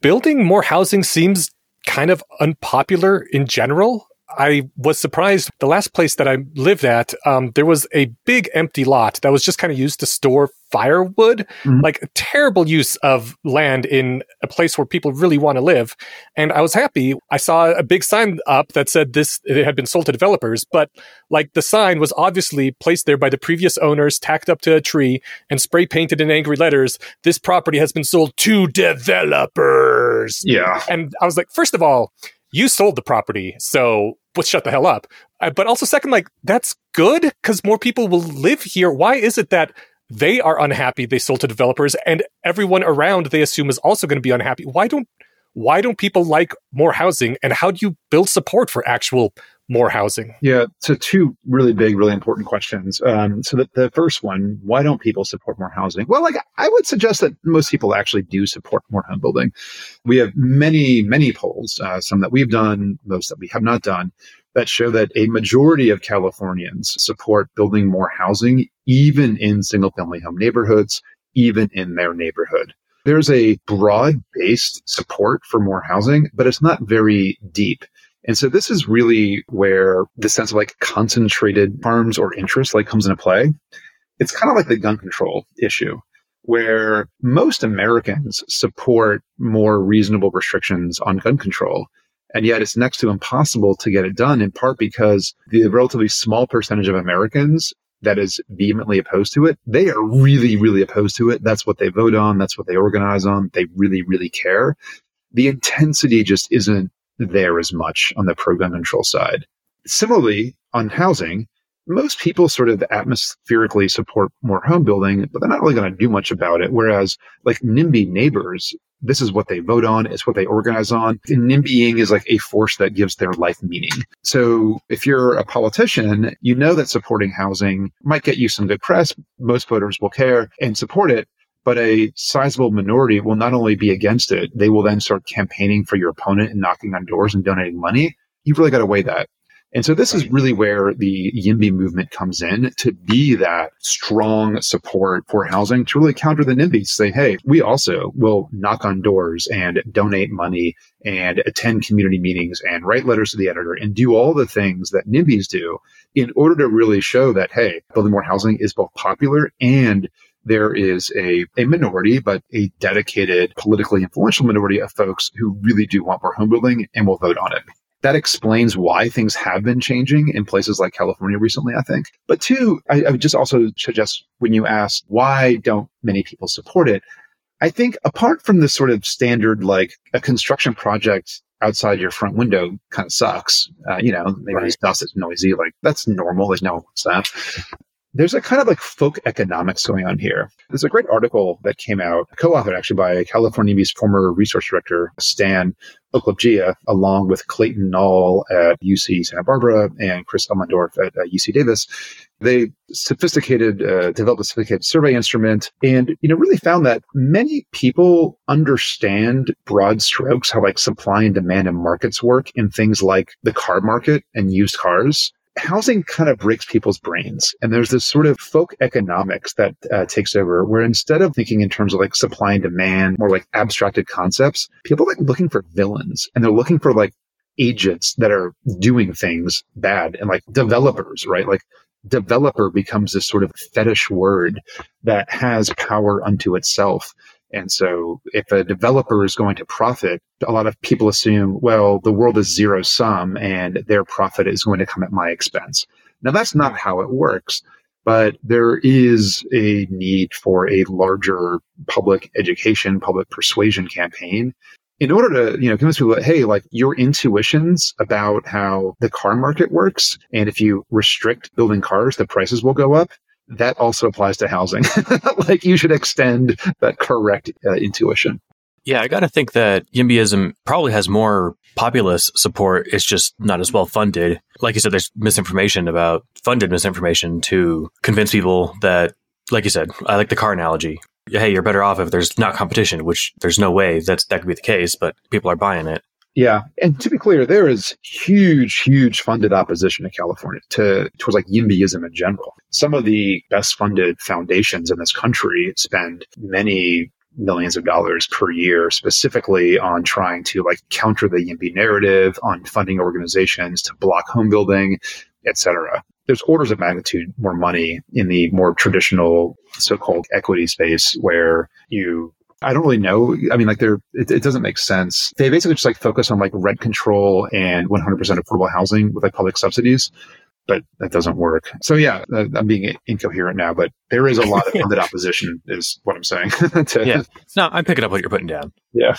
Building more housing seems kind of unpopular in general. I was surprised. The last place that I lived at, um, there was a big empty lot that was just kind of used to store firewood, mm-hmm. like terrible use of land in a place where people really want to live. And I was happy. I saw a big sign up that said this, it had been sold to developers, but like the sign was obviously placed there by the previous owners, tacked up to a tree and spray painted in angry letters. This property has been sold to developers. Yeah. And I was like, first of all, you sold the property, so let's shut the hell up. Uh, but also, second, like that's good because more people will live here. Why is it that they are unhappy they sold to developers, and everyone around they assume is also going to be unhappy? Why don't why don't people like more housing, and how do you build support for actual more housing? Yeah, so two really big, really important questions. Um, so the, the first one, why don't people support more housing? Well, like I would suggest that most people actually do support more home building. We have many, many polls, uh, some that we've done, most that we have not done, that show that a majority of Californians support building more housing, even in single family home neighborhoods, even in their neighborhood. There's a broad based support for more housing, but it's not very deep. And so this is really where the sense of like concentrated farms or interest like comes into play. It's kind of like the gun control issue where most Americans support more reasonable restrictions on gun control. And yet it's next to impossible to get it done in part because the relatively small percentage of Americans that is vehemently opposed to it, they are really, really opposed to it. That's what they vote on. That's what they organize on. They really, really care. The intensity just isn't there as much on the pro gun control side. Similarly, on housing, most people sort of atmospherically support more home building, but they're not really going to do much about it. Whereas like NIMBY neighbors, this is what they vote on. It's what they organize on. And NIMBYing is like a force that gives their life meaning. So if you're a politician, you know that supporting housing might get you some good press. Most voters will care and support it. But a sizable minority will not only be against it, they will then start campaigning for your opponent and knocking on doors and donating money. You've really got to weigh that. And so this is really where the YIMBY movement comes in to be that strong support for housing to really counter the NIMBYs. Say, hey, we also will knock on doors and donate money and attend community meetings and write letters to the editor and do all the things that NIMBYs do in order to really show that, hey, building more housing is both popular and there is a, a minority, but a dedicated, politically influential minority of folks who really do want more home building and will vote on it that explains why things have been changing in places like California recently, I think. But two, I, I would just also suggest when you ask why don't many people support it, I think apart from the sort of standard, like a construction project outside your front window kind of sucks. Uh, you know, maybe right. dust is noisy. Like that's normal. There's no what's that there's a kind of like folk economics going on here. There's a great article that came out, co-authored actually by California YIMBY's former research director, Stan Oklobdzija, along with Clayton Nall at UC Santa Barbara and Chris Elmendorf at uh, UC Davis. They sophisticated, uh, developed a sophisticated survey instrument and, you know, really found that many people understand broad strokes, how like supply and demand and markets work in things like the car market and used cars housing kind of breaks people's brains. And there's this sort of folk economics that uh, takes over where instead of thinking in terms of like supply and demand, more like abstracted concepts, people are like looking for villains and they're looking for like agents that are doing things bad and like developers, right? Like developer becomes this sort of fetish word that has power unto itself. And so if a developer is going to profit, a lot of people assume, well, the world is zero sum and their profit is going to come at my expense. Now that's not how it works, but there is a need for a larger public education, public persuasion campaign in order to, you know, convince people that, hey, like your intuitions about how the car market works. And if you restrict building cars, the prices will go up that also applies to housing. (laughs) like you should extend that correct uh, intuition. Yeah, I got to think that YIMBYism probably has more populist support. It's just not as well funded. Like you said, there's misinformation about funded misinformation to convince people that, like you said, I like the car analogy. Hey, you're better off if there's not competition, which there's no way that's that could be the case, but people are buying it. Yeah, and to be clear, there is huge, huge funded opposition in California to towards like YIMBYism in general. Some of the best funded foundations in this country spend many millions of dollars per year specifically on trying to like counter the YIMBY narrative, on funding organizations to block home building, etc. There's orders of magnitude more money in the more traditional so-called equity space where you I don't really know. I mean, like they're, it, it, doesn't make sense. They basically just like focus on like rent control and 100% affordable housing with like public subsidies, but that doesn't work. So yeah, uh, I'm being incoherent now, but there is a lot of (laughs) funded opposition is what I'm saying. (laughs) to, yeah. No, I'm picking up what you're putting down. Yeah.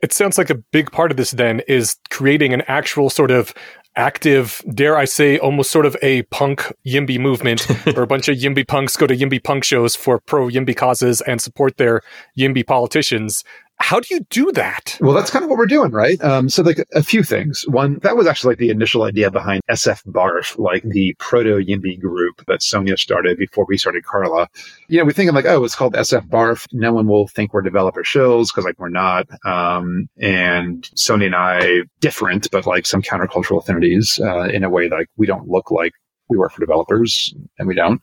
It sounds like a big part of this then is creating an actual sort of active, dare I say, almost sort of a punk Yimby movement, (laughs) where a bunch of Yimby punks go to Yimby punk shows for pro Yimby causes and support their Yimby politicians. How do you do that? Well, that's kind of what we're doing, right? Um, so, like a few things. One, that was actually like the initial idea behind SF Barf, like the proto Yimby group that Sonja started before we started CaRLA. You know, we think of like, oh, it's called SF Barf. No one will think we're developer shills because like we're not. Um, and Sonja and I different, but like some countercultural affinities uh, in a way that like we don't look like we work for developers and we don't.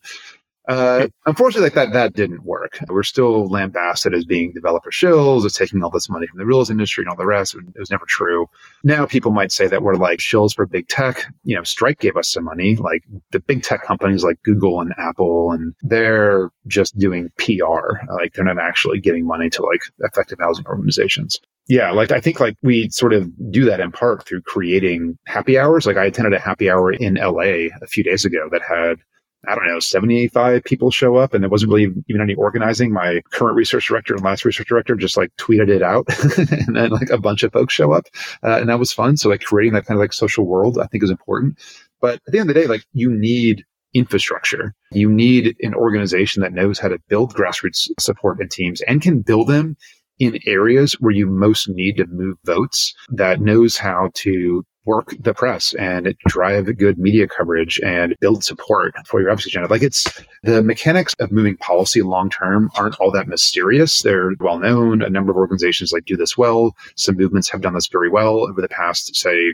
Uh, unfortunately, like that, that didn't work. We're still lambasted as being developer shills, as taking all this money from the real estate industry and all the rest. It was never true. Now people might say that we're like shills for big tech. You know, Stripe gave us some money, like the big tech companies like Google and Apple, and they're just doing PR. Like they're not actually giving money to like effective housing organizations. Yeah, like I think like we sort of do that in part through creating happy hours. Like I attended a happy hour in LA a few days ago that had I don't know, 75 people show up and there wasn't really even any organizing. My current research director and last research director just like tweeted it out (laughs) and then like a bunch of folks show up. Uh, and that was fun. So like creating that kind of like social world, I think is important. But at the end of the day, like you need infrastructure. You need an organization that knows how to build grassroots support and teams and can build them in areas where you most need to move votes that knows how to work the press and drive good media coverage and build support for your advocacy agenda. Like it's the mechanics of moving policy long term aren't all that mysterious. They're well known. A number of organizations like do this well. Some movements have done this very well over the past, say,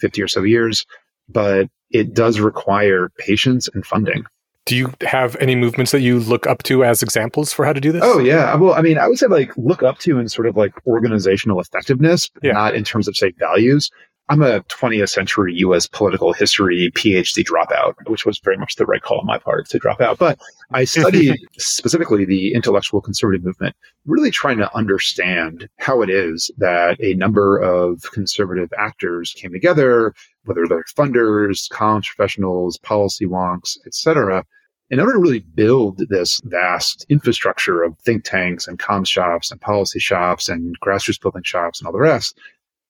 50 or so years, but it does require patience and funding. Do you have any movements that you look up to as examples for how to do this? Oh yeah. Uh, well, I mean, I would say like look up to in sort of like organizational effectiveness, Yeah. not in terms of say values. I'm a 20th century US political history PhD dropout, which was very much the right call on my part to drop out. But I (laughs) studied specifically the intellectual conservative movement, really trying to understand how it is that a number of conservative actors came together, whether they're funders, comms professionals, policy wonks, etc., in order to really build this vast infrastructure of think tanks and comms shops and policy shops and grassroots building shops and all the rest,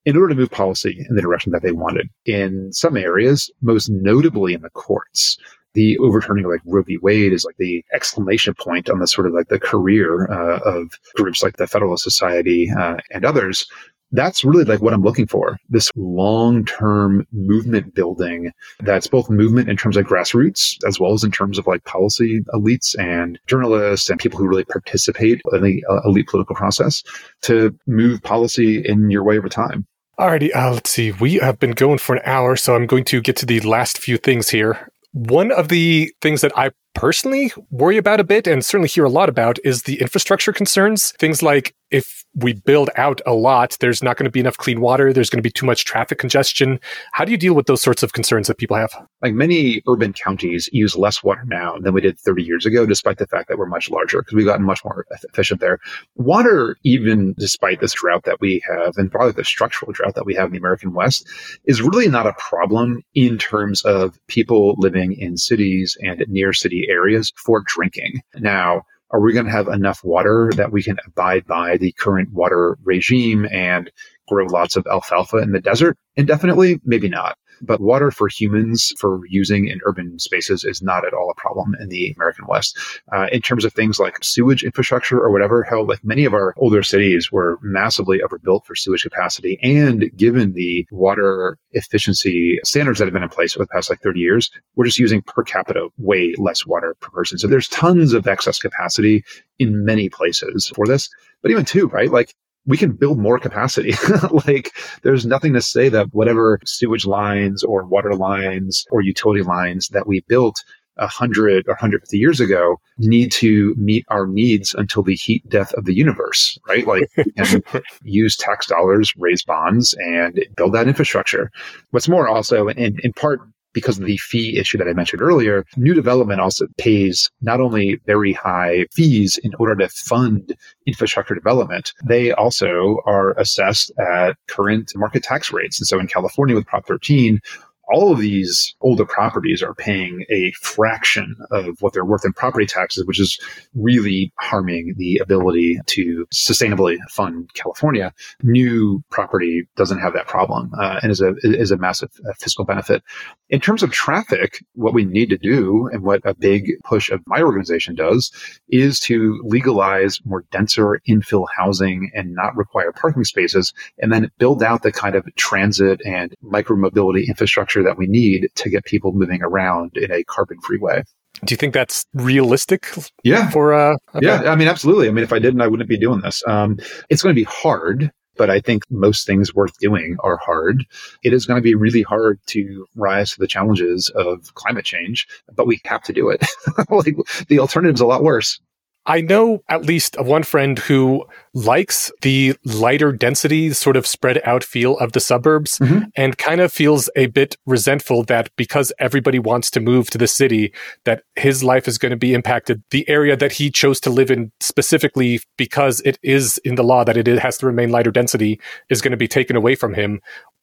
in order to move policy in the direction that they wanted. In some areas, most notably in the courts, the overturning of like Roe v. Wade is like the exclamation point on the sort of like the career uh, of groups like the Federalist Society uh, and others. That's really like what I'm looking for. This long term movement building that's both movement in terms of grassroots as well as in terms of like policy elites and journalists and people who really participate in the uh, elite political process to move policy in your way over time. Alrighty, uh, let's see. We have been going for an hour, so I'm going to get to the last few things here. One of the things that I personally worry about a bit and certainly hear a lot about is the infrastructure concerns. Things like if we build out a lot, there's not going to be enough clean water, there's going to be too much traffic congestion. How do you deal with those sorts of concerns that people have? Like many urban counties use less water now than we did 30 years ago, despite the fact that we're much larger because we've gotten much more efficient there. Water, even despite this drought that we have and probably the structural drought that we have in the American West, is really not a problem in terms of people living in cities and near city areas for drinking. Now, are we going to have enough water that we can abide by the current water regime and grow lots of alfalfa in the desert? Indefinitely? Maybe not. But water for humans for using in urban spaces is not at all a problem in the American West. Uh, in terms of things like sewage infrastructure or whatever, hell, like many of our older cities were massively overbuilt for sewage capacity. And given the water efficiency standards that have been in place over the past like 30 years, we're just using per capita way less water per person. So there's tons of excess capacity in many places for this. But even too, right? Like we can build more capacity. (laughs) like there's nothing to say that whatever sewage lines or water lines or utility lines that we built 100 or 150 years ago need to meet our needs until the heat death of the universe, right? Like (laughs) use tax dollars, raise bonds and build that infrastructure. What's more also in, in part because of the fee issue that I mentioned earlier, new development also pays not only very high fees in order to fund infrastructure development, they also are assessed at current market tax rates. And so in California with Prop 13, all of these older properties are paying a fraction of what they're worth in property taxes, which is really harming the ability to sustainably fund California. New property doesn't have that problem uh, and is a is a massive uh, fiscal benefit. In terms of traffic, what we need to do and what a big push of my organization does is to legalize more denser infill housing and not require parking spaces, and then build out the kind of transit and micromobility infrastructure that we need to get people moving around in a carbon free way. Do you think that's realistic Yeah. for uh okay. Yeah. I mean, absolutely. I mean, if I didn't, I wouldn't be doing this. Um, it's going to be hard, but I think most things worth doing are hard. It is going to be really hard to rise to the challenges of climate change, but we have to do it. (laughs) like the alternative's a lot worse. I know at least one friend who likes the lighter density, sort of spread out feel of the suburbs Mhm. and kind of feels a bit resentful that because everybody wants to move to the city, that his life is going to be impacted. The area that he chose to live in specifically because it is in the law that it has to remain lighter density is going to be taken away from him.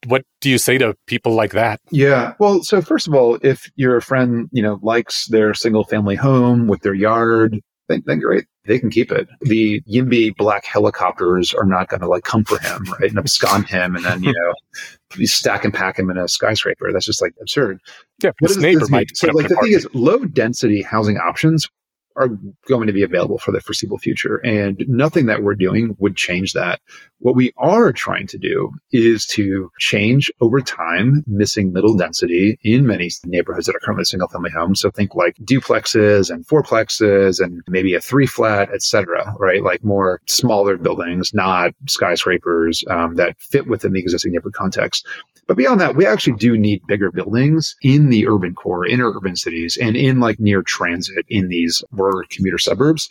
What do you say to people like that? Yeah. Well, so first of all, if your friend, you know, likes their single family home with their yard, then, then great. They can keep it. The YIMBY black helicopters are not going to like come for him, right? And abscond him and then, you know, (laughs) stack and pack him in a skyscraper. That's just like absurd. Yeah, What does neighbor might? So, like, the thing is, low density housing options are going to be available for the foreseeable future. And nothing that we're doing would change that. What we are trying to do is to change over time missing middle density in many neighborhoods that are currently single family homes. So think like duplexes and fourplexes and maybe a three flat, et cetera, right? Like more smaller buildings, not skyscrapers um, that fit within the existing neighborhood context. But beyond that, we actually do need bigger buildings in the urban core, inner urban cities, and in like near transit in these rural commuter suburbs.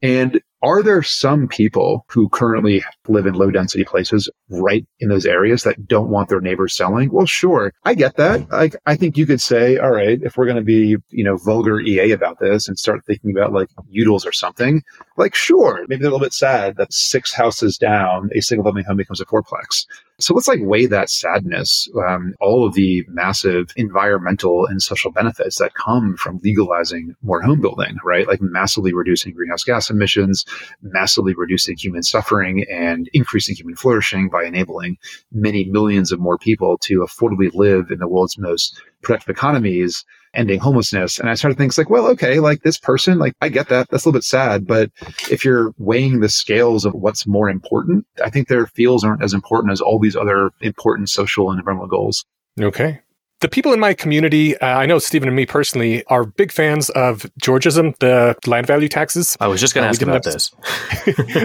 And are there some people who currently live in low density places right in those areas that don't want their neighbors selling? Well, sure. I get that. I, I think you could say, all right, if we're going to be, you know, vulgar EA about this and start thinking about like utils or something, like, sure, maybe they're a little bit sad that six houses down, a single family home becomes a fourplex. So let's like weigh that sadness, um, all of the massive environmental and social benefits that come from legalizing more home building, right? Like massively reducing greenhouse gas emissions, massively reducing human suffering and increasing human flourishing by enabling many millions of more people to affordably live in the world's most productive economies ending homelessness. And I started thinking like, well, okay, like this person, like I get that. That's a little bit sad. But if you're weighing the scales of what's more important, I think their feels aren't as important as all these other important social and environmental goals. Okay the people in my community, uh, I know Stephen and me personally, are big fans of Georgism, the land value taxes. I was just going to uh, ask about this.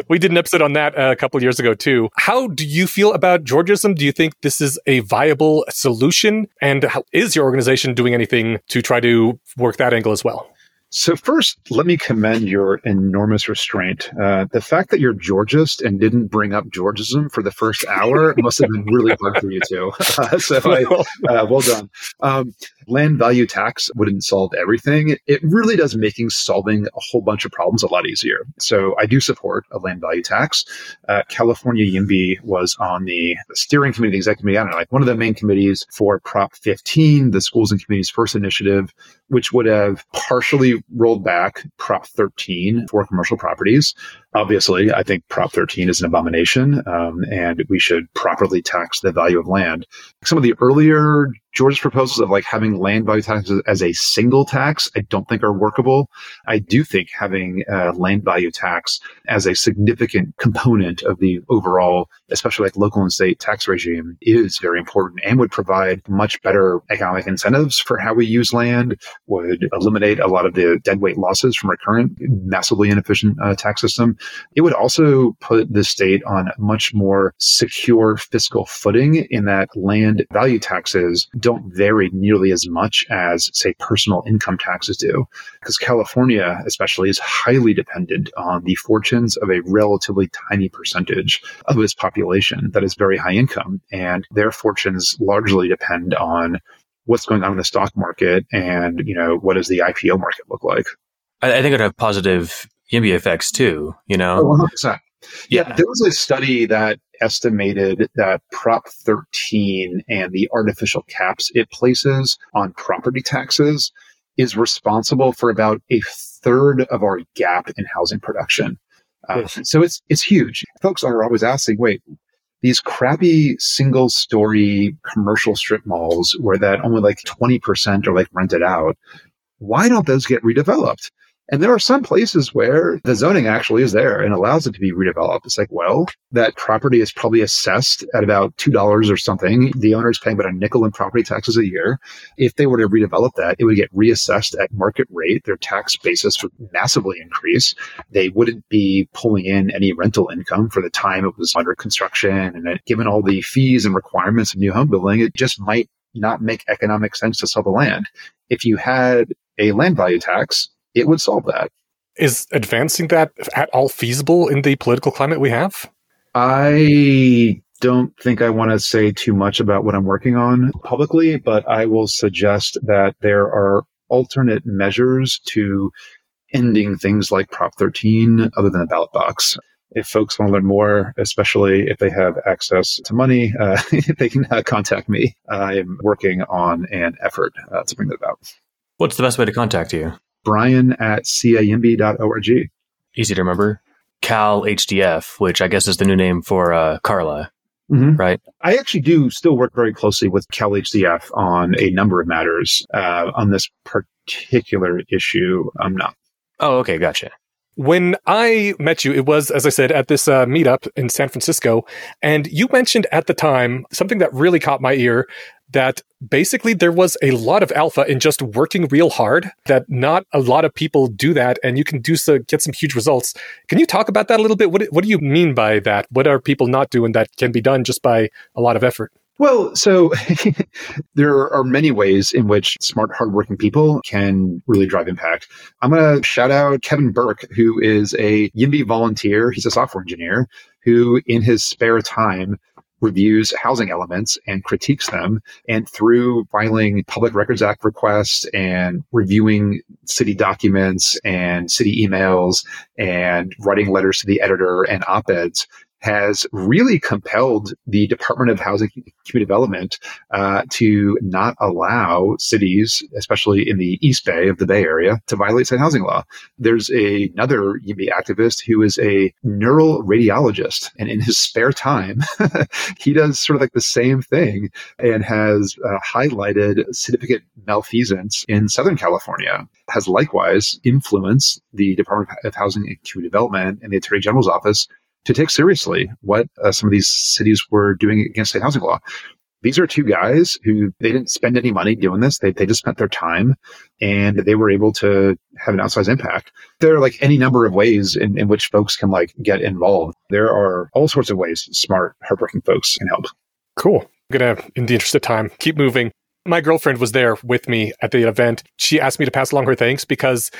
(laughs) we did an episode on that a couple years ago too. How do you feel about Georgism? Do you think this is a viable solution? And how, is your organization doing anything to try to work that angle as well? So first, let me commend your enormous restraint. Uh, the fact that you're Georgist and didn't bring up Georgism for the first hour must have been really hard for you too. Uh, (laughs) so I, (laughs) uh, well done. Um, land value tax wouldn't solve everything. It really does making solving a whole bunch of problems a lot easier. So I do support a land value tax. Uh, California YIMBY was on the steering committee, the executive committee, I don't know, like one of the main committees for Prop 15, the Schools and Communities First initiative, which would have partially rolled back Prop 13 for commercial properties. Obviously, I think Prop 13 is an abomination, um, and we should properly tax the value of land. Some of the earlier Georgist proposals of like having land value taxes as a single tax, I don't think are workable. I do think having a land value tax as a significant component of the overall, especially like local and state tax regime is very important and would provide much better economic incentives for how we use land, would eliminate a lot of the deadweight losses from our current massively inefficient uh, tax system. It would also put the state on much more secure fiscal footing in that land value taxes don't vary nearly as much as, say, personal income taxes do. Because California, especially, is highly dependent on the fortunes of a relatively tiny percentage of its population that is very high income. And their fortunes largely depend on what's going on in the stock market and, you know, what does the IPO market look like. I, think it would have positive YIMBY effects too, you know? Oh, 100%. Yeah. yeah, there was a study that estimated that Prop 13 and the artificial caps it places on property taxes is responsible for about a third of our gap in housing production. Uh, so it's it's huge. Folks are always asking, wait, these crappy single story commercial strip malls where that only like 20% are like rented out, why don't those get redeveloped? And there are some places where the zoning actually is there and allows it to be redeveloped. It's like, well, that property is probably assessed at about $2 or something. The owner is paying about a nickel in property taxes a year. If they were to redevelop that, it would get reassessed at market rate. Their tax basis would massively increase. They wouldn't be pulling in any rental income for the time it was under construction. And given all the fees and requirements of new home building, it just might not make economic sense to sell the land. If you had a land value tax, it would solve that. Is advancing that at all feasible in the political climate we have? I don't think I want to say too much about what I'm working on publicly, but I will suggest that there are alternate measures to ending things like Prop 13 other than a ballot box. If folks want to learn more, especially if they have access to money, uh, (laughs) they can uh, contact me. I am working on an effort uh, to bring that about. What's the best way to contact you? Brian at cayimby.org. Easy to remember. Cal HDF, which I guess is the new name for uh, CaRLA. Mm-hmm. Right. I actually do still work very closely with Cal HDF on a number of matters. Uh, on this particular issue, I'm not. Oh, okay, gotcha. When I met you, it was, as I said, at this uh, meetup in San Francisco. And you mentioned at the time something that really caught my ear that basically there was a lot of alpha in just working real hard, that not a lot of people do that. And you can do so, get some huge results. Can you talk about that a little bit? What, what do you mean by that? What are people not doing that can be done just by a lot of effort? Well, so (laughs) there are many ways in which smart, hardworking people can really drive impact. I'm going to shout out Kevin Burke, who is a YIMBY volunteer. He's a software engineer who, in his spare time, reviews housing elements and critiques them. And through filing Public Records Act requests and reviewing city documents and city emails and writing letters to the editor and op-eds, has really compelled the Department of Housing and Community Development uh, to not allow cities, especially in the East Bay of the Bay Area, to violate state housing law. There's a, another YIMBY activist who is a neural radiologist, and in his spare time, (laughs) he does sort of like the same thing and has uh, highlighted significant malfeasance in Southern California. Has likewise influenced the Department of Housing and Community Development and the Attorney General's office to take seriously what uh, some of these cities were doing against state housing law. These are two guys who they didn't spend any money doing this. They, they just spent their time and they were able to have an outsized impact. There are like any number of ways in, in which folks can like get involved. There are all sorts of ways smart, hardworking folks can help. Cool. I'm going to, in the interest of time, keep moving. My girlfriend was there with me at the event. She asked me to pass along her thanks because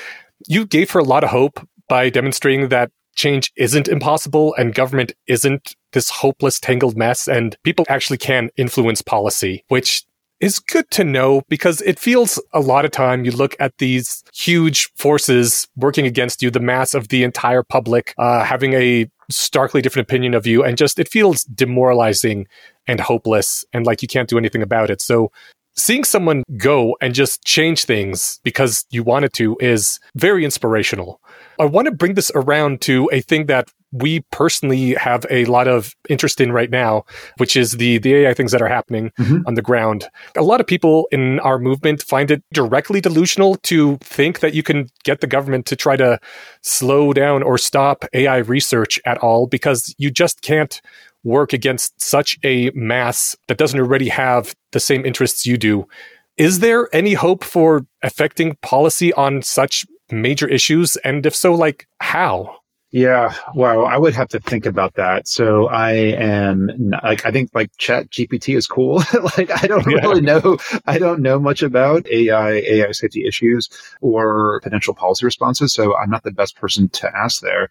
you gave her a lot of hope by demonstrating that change isn't impossible and government isn't this hopeless, tangled mess, and people actually can influence policy, which is good to know because it feels a lot of time you look at these huge forces working against you, the mass of the entire public uh, having a starkly different opinion of you, and just it feels demoralizing and hopeless and like you can't do anything about it. So seeing someone go and just change things because you wanted to is very inspirational. I want to bring this around to a thing that we personally have a lot of interest in right now, which is the the AI things that are happening mm-hmm. on the ground. A lot of people in our movement find it directly delusional to think that you can get the government to try to slow down or stop AI research at all because you just can't work against such a mass that doesn't already have the same interests you do. Is there any hope for affecting policy on such major issues? And if so, like how? Yeah, well, I would have to think about that. So I am like, I think like Chat GPT is cool. (laughs) like, I don't yeah. really know. I don't know much about AI, AI safety issues or potential policy responses. So I'm not the best person to ask there.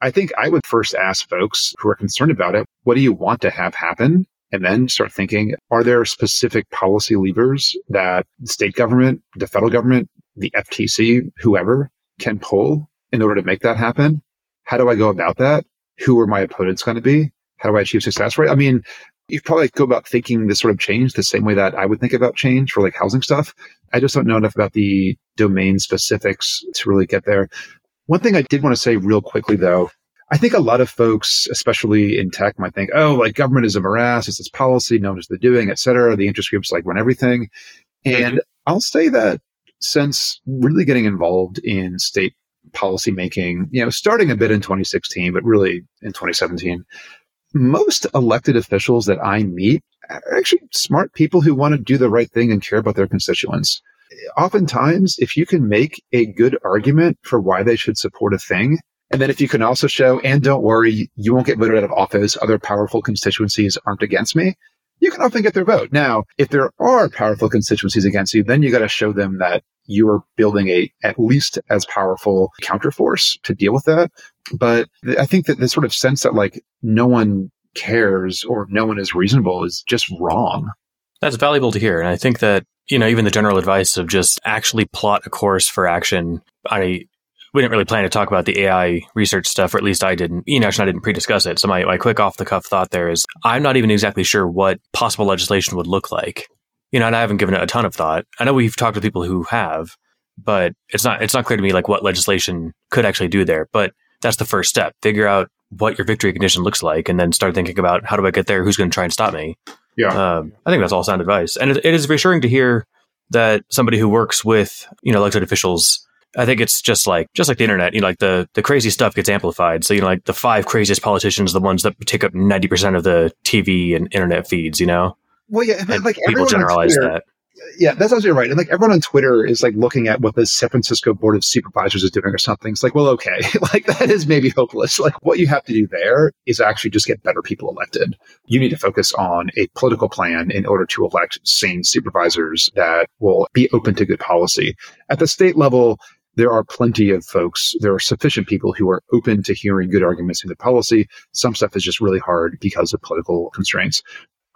I think I would first ask folks who are concerned about it, what do you want to have happen? And then start thinking, are there specific policy levers that the state government, the federal government, the FTC, whoever can pull in order to make that happen? How do I go about that? Who are my opponents going to be? How do I achieve success? Right. I mean, you probably go about thinking this sort of change the same way that I would think about change for like housing stuff. I just don't know enough about the domain specifics to really get there. One thing I did want to say real quickly though, I think a lot of folks, especially in tech, might think, oh, like government is a morass, it's this policy, no one knows they're doing, et cetera. The interest groups like run everything. And. I'll say that since really getting involved in state policy making, you know, starting a bit in 2016, but really in 2017, most elected officials that I meet are actually smart people who want to do the right thing and care about their constituents. Oftentimes, if you can make a good argument for why they should support a thing, and then if you can also show, and don't worry, you won't get voted out of office, other powerful constituencies aren't against me, you can often get their vote. Now, if there are powerful constituencies against you, then you got to show them that you are building a at least as powerful counterforce to deal with that. But I think that the sort of sense that like no one cares or no one is reasonable is just wrong. That's valuable to hear. And I think that you know, even the general advice of just actually plot a course for action. I we didn't really plan to talk about the AI research stuff, or at least I didn't. You know, actually I didn't pre-discuss it. So my, my quick off the cuff thought there is I'm not even exactly sure what possible legislation would look like. You know, and I haven't given it a ton of thought. I know we've talked to people who have, but it's not it's not clear to me like what legislation could actually do there. But that's the first step. Figure out what your victory condition looks like, and then start thinking about how do I get there? Who's going to try and stop me? Yeah. Um, I think that's all sound advice. And it, it is reassuring to hear that somebody who works with, you know, elected officials I think it's just like just like the internet, you know, like the the crazy stuff gets amplified. So you know, like the five craziest politicians, the ones that take up ninety percent of the TV and internet feeds, you know. Well, yeah, And like people generalize Twitter- that. yeah, that's absolutely right. And like everyone on Twitter is like looking at what the San Francisco Board of Supervisors is doing or something. It's like, well, okay, (laughs) like that is maybe hopeless. Like what you have to do there is actually just get better people elected. You need to focus on a political plan in order to elect sane supervisors that will be open to good policy. At the state level, there are plenty of folks, there are sufficient people who are open to hearing good arguments in the policy. Some stuff is just really hard because of political constraints.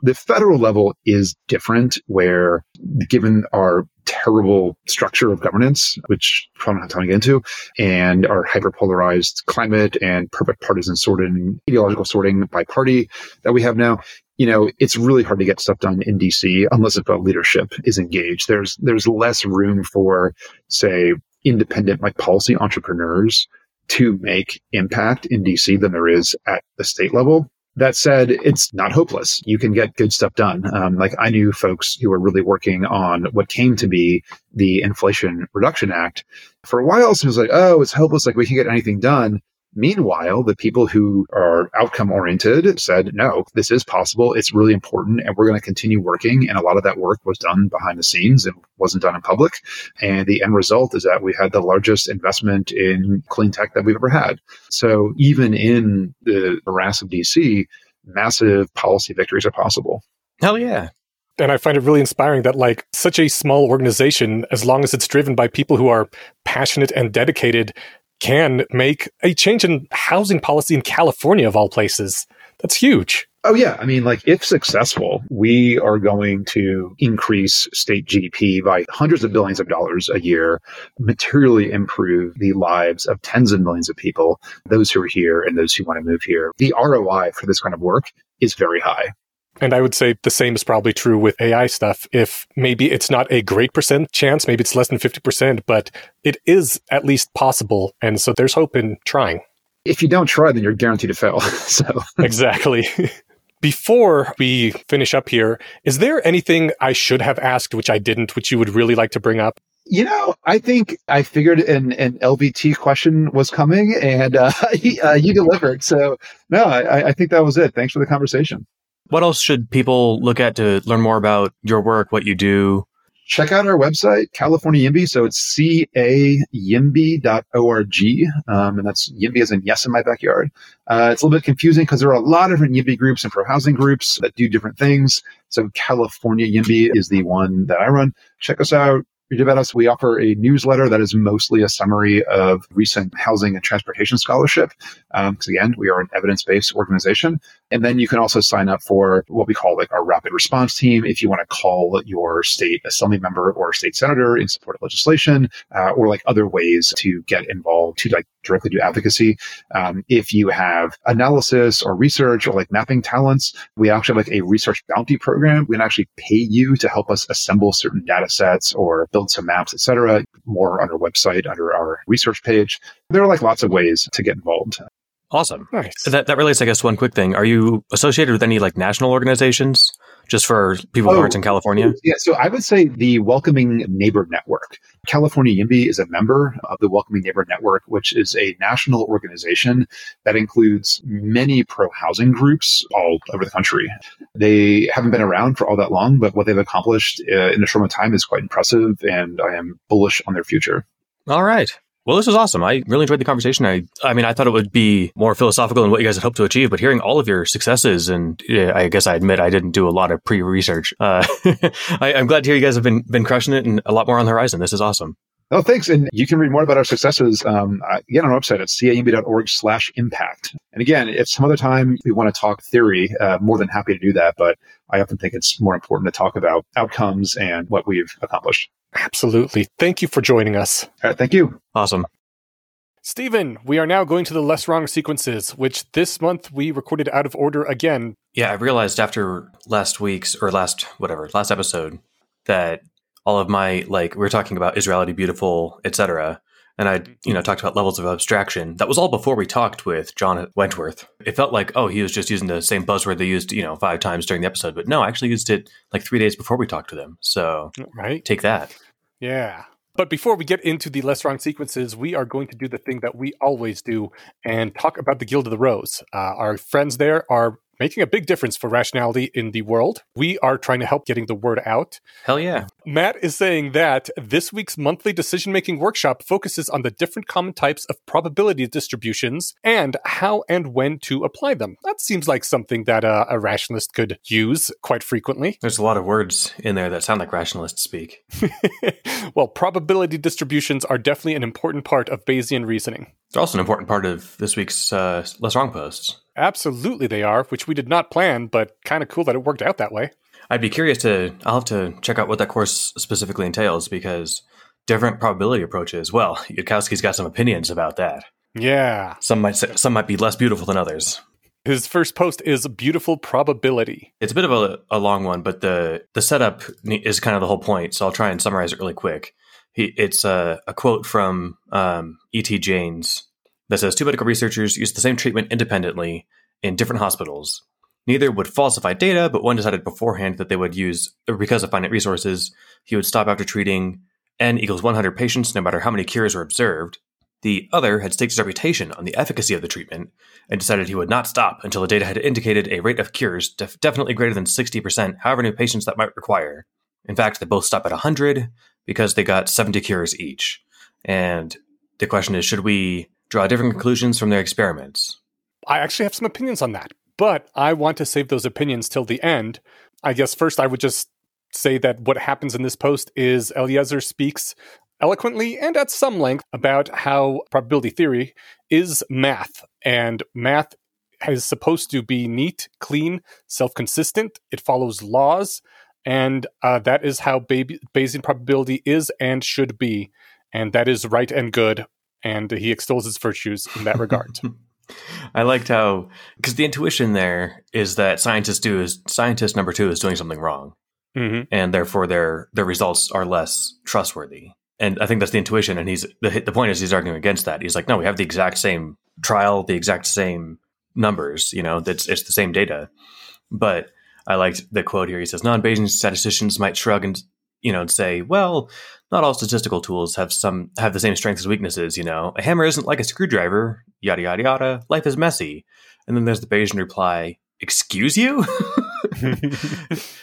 The federal level is different, where given our terrible structure of governance, which probably have time to get into, and our hyperpolarized climate and perfect partisan sorting, ideological sorting by party that we have now, you know, it's really hard to get stuff done in DC unless if leadership is engaged. There's there's less room for, say, independent like policy entrepreneurs to make impact in DC than there is at the state level. That said, it's not hopeless. You can get good stuff done. Um, like I knew folks who were really working on what came to be the Inflation Reduction Act. For a while, so it was like, oh, it's hopeless. Like we can get anything done. Meanwhile, the people who are outcome oriented said, no, this is possible. It's really important. And we're going to continue working. And a lot of that work was done behind the scenes and wasn't done in public. And the end result is that we had the largest investment in clean tech that we've ever had. So even in the morass of DC, massive policy victories are possible. Hell yeah. And I find it really inspiring that, like, such a small organization, as long as it's driven by people who are passionate and dedicated, can make a change in housing policy in California, of all places. That's huge. Oh yeah, I mean, like if successful, we are going to increase state GDP by hundreds of billions of dollars a year, materially improve the lives of tens of millions of people, those who are here and those who want to move here. The ROI for this kind of work is very high. And I would say the same is probably true with AI stuff. If maybe it's not a great percent chance, maybe it's less than 50%, but it is at least possible. And so there's hope in trying. If you don't try, then you're guaranteed to fail. (laughs) so exactly. (laughs) Before we finish up here, is there anything I should have asked which I didn't, which you would really like to bring up? You know, I think I figured an, an LVT question was coming and uh, (laughs) uh, you delivered. So, no, I, I think that was it. Thanks for the conversation. What else should people look at to learn more about your work, what you do? Check out our website, California Yimby. So it's cayimby.org. Um, and that's Yimby as in yes in my backyard. Uh, it's a little bit confusing because there are a lot of different Yimby groups and pro housing groups that do different things. So California Yimby is the one that I run. Check us out. Read about us. We offer a newsletter that is mostly a summary of recent housing and transportation scholarship. Because um, again, we are an evidence-based organization. And then you can also sign up for what we call like our rapid response team. If you want to call your state assembly member or state senator in support of legislation, uh, or like other ways to get involved to like directly do advocacy. Um, if you have analysis or research or like mapping talents, we actually have like a research bounty program. We can actually pay you to help us assemble certain data sets or build some maps, etc. More on our website under our research page. There are like lots of ways to get involved. Awesome. Nice. That that relates, I guess, one quick thing. Are you associated with any like national organizations just for people who Oh, aren't in California? Yeah, so I would say the Welcoming Neighbor Network. California YIMBY is a member of the Welcoming Neighbor Network, which is a national organization that includes many pro housing groups all over the country. They haven't been around for all that long, but what they've accomplished uh, in a short amount of time is quite impressive, and I am bullish on their future. All right. Well, this was awesome. I really enjoyed the conversation. I, I mean, I thought it would be more philosophical than what you guys had hoped to achieve, but hearing all of your successes, and uh, I guess I admit I didn't do a lot of pre-research. Uh, (laughs) I, I'm glad to hear you guys have been been crushing it, and a lot more on the horizon. This is awesome. Oh, thanks. And you can read more about our successes um, uh, again on our website at cayimby.org slash impact. And again, if some other time we want to talk theory, uh, more than happy to do that. But I often think it's more important to talk about outcomes and what we've accomplished. Absolutely. Thank you for joining us. All right, thank you. Awesome. Stephen, we are now going to the less wrong sequences, which this month we recorded out of order again. Yeah, I realized after last week's or last whatever last episode that all of my like we were talking about Is Reality beautiful, etc. And I, you know, talked about levels of abstraction. That was all before we talked with John Wentworth. It felt like, oh, he was just using the same buzzword they used, you know, five times during the episode. But no, I actually used it like three days before we talked to them. So Right? take that. Yeah. But before we get into the less wrong sequences, we are going to do the thing that we always do and talk about the Guild of the Rose. Uh, our friends there are making a big difference for rationality in the world. We are trying to help getting the word out. Hell yeah. Matt is saying that this week's monthly decision making workshop focuses on the different common types of probability distributions and how and when to apply them. That seems like something that uh, a rationalist could use quite frequently. There's a lot of words in there that sound like rationalists speak. (laughs) well, probability distributions are definitely an important part of Bayesian reasoning. They're also an important part of this week's uh, Less Wrong posts. Absolutely, they are, which we did not plan, but kind of cool that it worked out that way. I'd be curious to. I'll have to check out what that course specifically entails because different probability approaches. Well, Yudkowsky's got some opinions about that. Yeah, some might say, some might be less beautiful than others. His first post is beautiful probability. It's a bit of a, a long one, but the the setup is kind of the whole point. So I'll try and summarize it really quick. He, it's a, a quote from um, E.T. Jaynes that says two medical researchers used the same treatment independently in different hospitals. Neither would falsify data, but one decided beforehand that they would use, because of finite resources, he would stop after treating n equals 100 patients no matter how many cures were observed. The other had staked his reputation on the efficacy of the treatment and decided he would not stop until the data had indicated a rate of cures def- definitely greater than 60%, however many patients that might require. In fact, they both stopped at 100 because they got 70 cures each. And the question is should we draw different conclusions from their experiments? I actually have some opinions on that, but I want to save those opinions till the end. I guess first I would just say that what happens in this post is Eliezer speaks eloquently and at some length about how probability theory is math, and math is supposed to be neat, clean, self consistent. It follows laws, and uh, that is how Bayesian probability is and should be. And that is right and good. And he extols its virtues in that regard. (laughs) I liked how because the intuition there is that scientists do is scientist number two is doing something wrong, mm-hmm. and therefore their their results are less trustworthy. And I think that's the intuition. And he's the the point is he's arguing against that. He's like, no, we have the exact same trial, the exact same numbers. You know, that's it's the same data. But I liked the quote here. He says, non-Bayesian statisticians might shrug and you know and say, well, not all statistical tools have some have the same strengths as weaknesses. You know, a hammer isn't like a screwdriver. Yada yada yada. Life is messy. And then there's the Bayesian reply, "Excuse you." (laughs)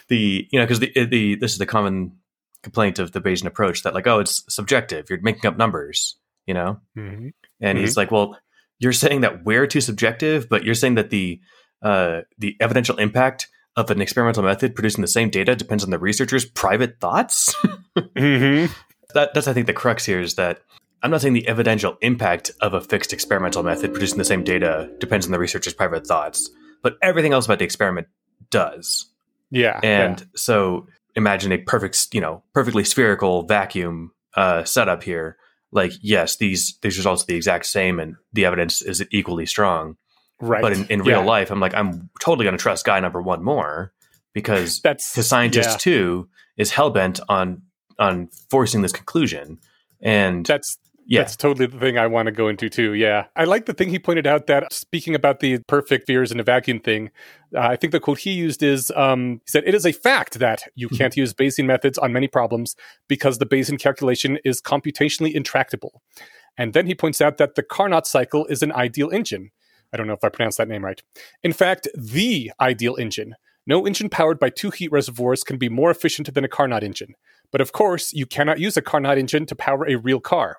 the you know because the the this is the common complaint of the Bayesian approach that like oh it's subjective. You're making up numbers. You know, mm-hmm. and mm-hmm. he's like, well, you're saying that we're too subjective, but you're saying that the uh, the evidential impact of an experimental method producing the same data depends on the researcher's private thoughts. (laughs) mm-hmm. that, that's, I think, the crux here is that I'm not saying the evidential impact of a fixed experimental method producing the same data depends on the researcher's private thoughts, but everything else about the experiment does. Yeah. And yeah. so imagine a perfect, you know, perfectly spherical vacuum uh, setup here. Like, yes, these these results are the exact same, and the evidence is equally strong. Right. But in, in real yeah. life, I'm like, I'm totally going to trust guy number one more because (laughs) that's the scientist yeah. two is hell bent on on forcing this conclusion, and that's yeah. That's totally the thing I want to go into too. Yeah. I like the thing he pointed out that speaking about the perfect fears in a vacuum thing, uh, I think the quote he used is um, he said, It is a fact that you mm-hmm. can't use Bayesian methods on many problems because the Bayesian calculation is computationally intractable. And then he points out that the Carnot cycle is an ideal engine. I don't know if I pronounced that name right. In fact, the ideal engine. No engine powered by two heat reservoirs can be more efficient than a Carnot engine. But of course, you cannot use a Carnot engine to power a real car.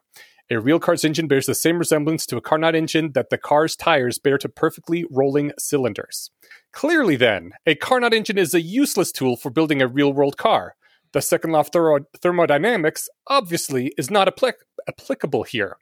A real car's engine bears the same resemblance to a Carnot engine that the car's tires bear to perfectly rolling cylinders. Clearly, then, a Carnot engine is a useless tool for building a real world car. The second law of thermodynamics obviously is not applic- applicable here.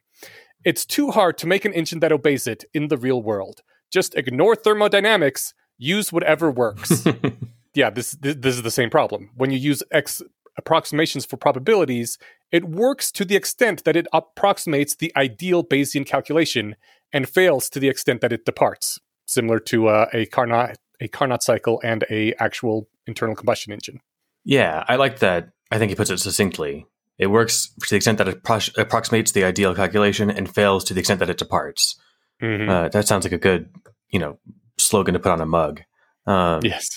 It's too hard to make an engine that obeys it in the real world. Just ignore thermodynamics, use whatever works. (laughs) yeah, this, this, this is the same problem. When you use X approximations for probabilities, it works to the extent that it approximates the ideal Bayesian calculation and fails to the extent that it departs, similar to uh, a Carnot a Carnot cycle and a actual internal combustion engine. Yeah, I like that. I think he puts it succinctly. It works to the extent that it pro- approximates the ideal calculation and fails to the extent that it departs. Mm-hmm. Uh, that sounds like a good, you know, slogan to put on a mug. Um, yes.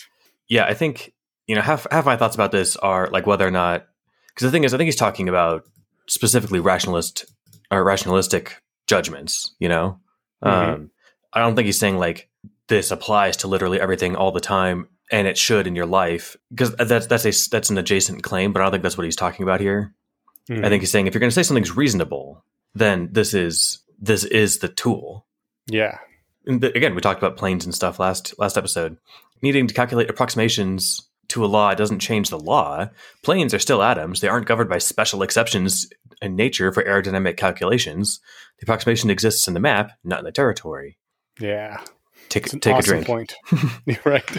Yeah, I think you know half half my thoughts about this are like whether or not because the thing is, I think he's talking about specifically rationalist or rationalistic judgments. You know, Mhm. um, I don't think he's saying like this applies to literally everything all the time, and it should in your life because that's that's a that's an adjacent claim, but I don't think that's what he's talking about here. Mhm. I think he's saying if you're going to say something's reasonable, then this is this is the tool. yeah. And the, again, we talked about planes and stuff last last episode. Needing to calculate approximations to a law doesn't change the law. Planes are still atoms. They aren't governed by special exceptions in nature for aerodynamic calculations. The approximation exists in the map, not in the territory. Yeah. Take It's an take awesome a drink. point. (laughs) Right.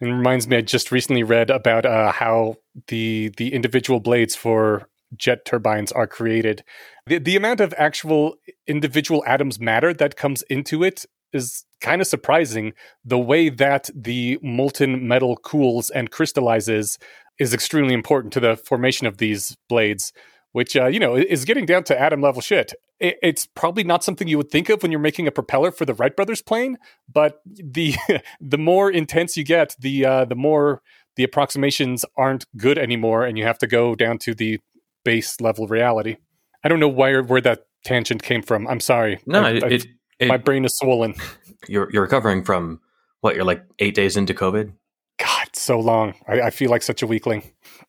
It reminds me, I just recently read about uh, how the the individual blades for jet turbines are created. The, the amount of actual individual atoms matter that comes into it is kind of surprising. The way that the molten metal cools and crystallizes is extremely important to the formation of these blades, which uh, you know is getting down to atom level shit. It, it's probably not something you would think of when you're making a propeller for the Wright brothers plane, but the (laughs) the more intense you get, the uh, the more the approximations aren't good anymore, and you have to go down to the base level reality. I don't know where where that tangent came from. I'm sorry. No, I- it, I- it, it- my brain is swollen. you're you're recovering from what? You're like eight days into COVID. God, so long. I, I feel like such a weakling.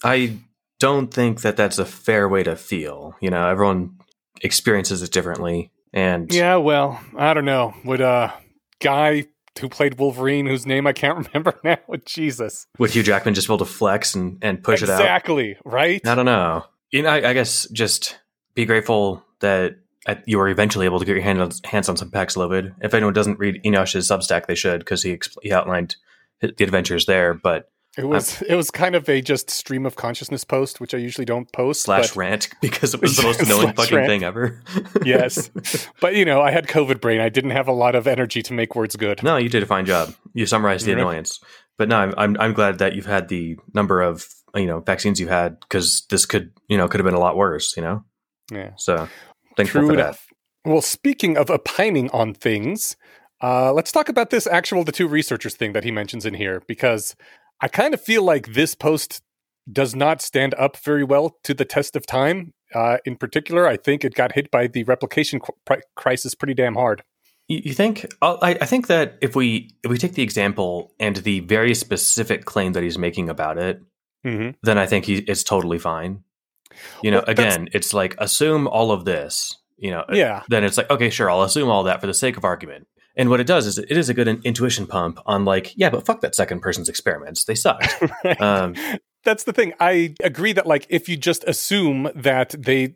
I don't think that that's a fair way to feel. You know, everyone experiences it differently, and Yeah, well, I don't know. Would a guy who played Wolverine, whose name I can't (laughs) remember now, (laughs) Jesus, would Hugh Jackman just be able to flex and and push it out? exactly right? I don't know. You know, I, I guess just be grateful that uh, you were eventually able to get your hand on, hands on some Paxlovid. If anyone doesn't read Eneasz's Substack, they should because he expl- he outlined the adventures there. But It was it was kind of a just stream of consciousness post, which I usually don't post. slash but- rant (laughs) because it was the (laughs) most annoying fucking rant. thing ever. (laughs) yes, but you know, I had COVID brain. I didn't have a lot of energy to make words good. no, you did a fine job. You summarized the annoyance. But no, I'm, I'm I'm glad that you've had the number of you know vaccines you had because this could you know could have been a lot worse. You know, Yeah, so thankful true for that. Well, speaking of opining on things, uh, let's talk about this actual the two researchers thing that he mentions in here because I kind of feel like this post does not stand up very well to the test of time. Uh, in particular, I think it got hit by the replication qu- crisis pretty damn hard. You, you think? I'll- I, I think that if we if we take the example and the very specific claim that he's making about it, Mm-hmm. then I think he, it's totally fine. You know, Well, again, it's like assume all of this. You know, Yeah, then it's like okay, sure, I'll assume all that for the sake of argument. And what it does is it is a good in- intuition pump on like, yeah, but fuck that second person's experiments. They suck. (laughs) Right. um, That's the thing. I agree that like if you just assume that they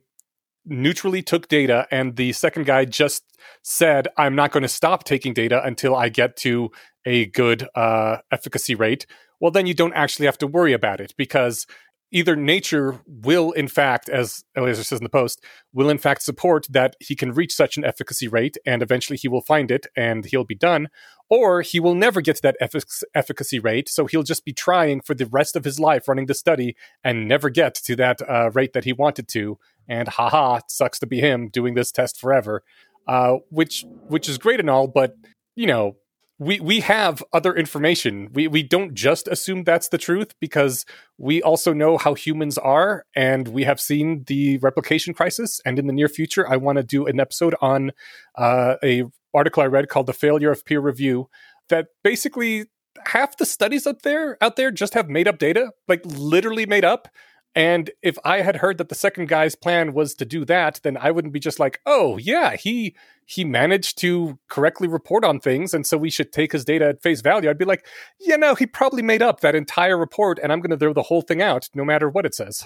neutrally took data and the second guy just said I'm not going to stop taking data until I get to a good uh, efficacy rate, well then you don't actually have to worry about it because either nature will in fact as Eliezer says in the post will in fact support that he can reach such an efficacy rate and eventually he will find it and he'll be done or he will never get to that effic- efficacy rate so he'll just be trying for the rest of his life running the study and never get to that uh, rate that he wanted to and haha sucks to be him doing this test forever uh, which which is great and all but you know we we have other information. We we don't just assume that's the truth because we also know how humans are and we have seen the replication crisis. And in the near future i want to do an episode on uh, a article i read called the failure of peer review that basically half the studies up there out there just have made up data like literally made up and if i had heard that the second guy's plan was to do that then i wouldn't be just like oh yeah he he managed to correctly report on things and so we should take his data at face value i'd be like yeah no he probably made up that entire report and i'm going to throw the whole thing out no matter what it says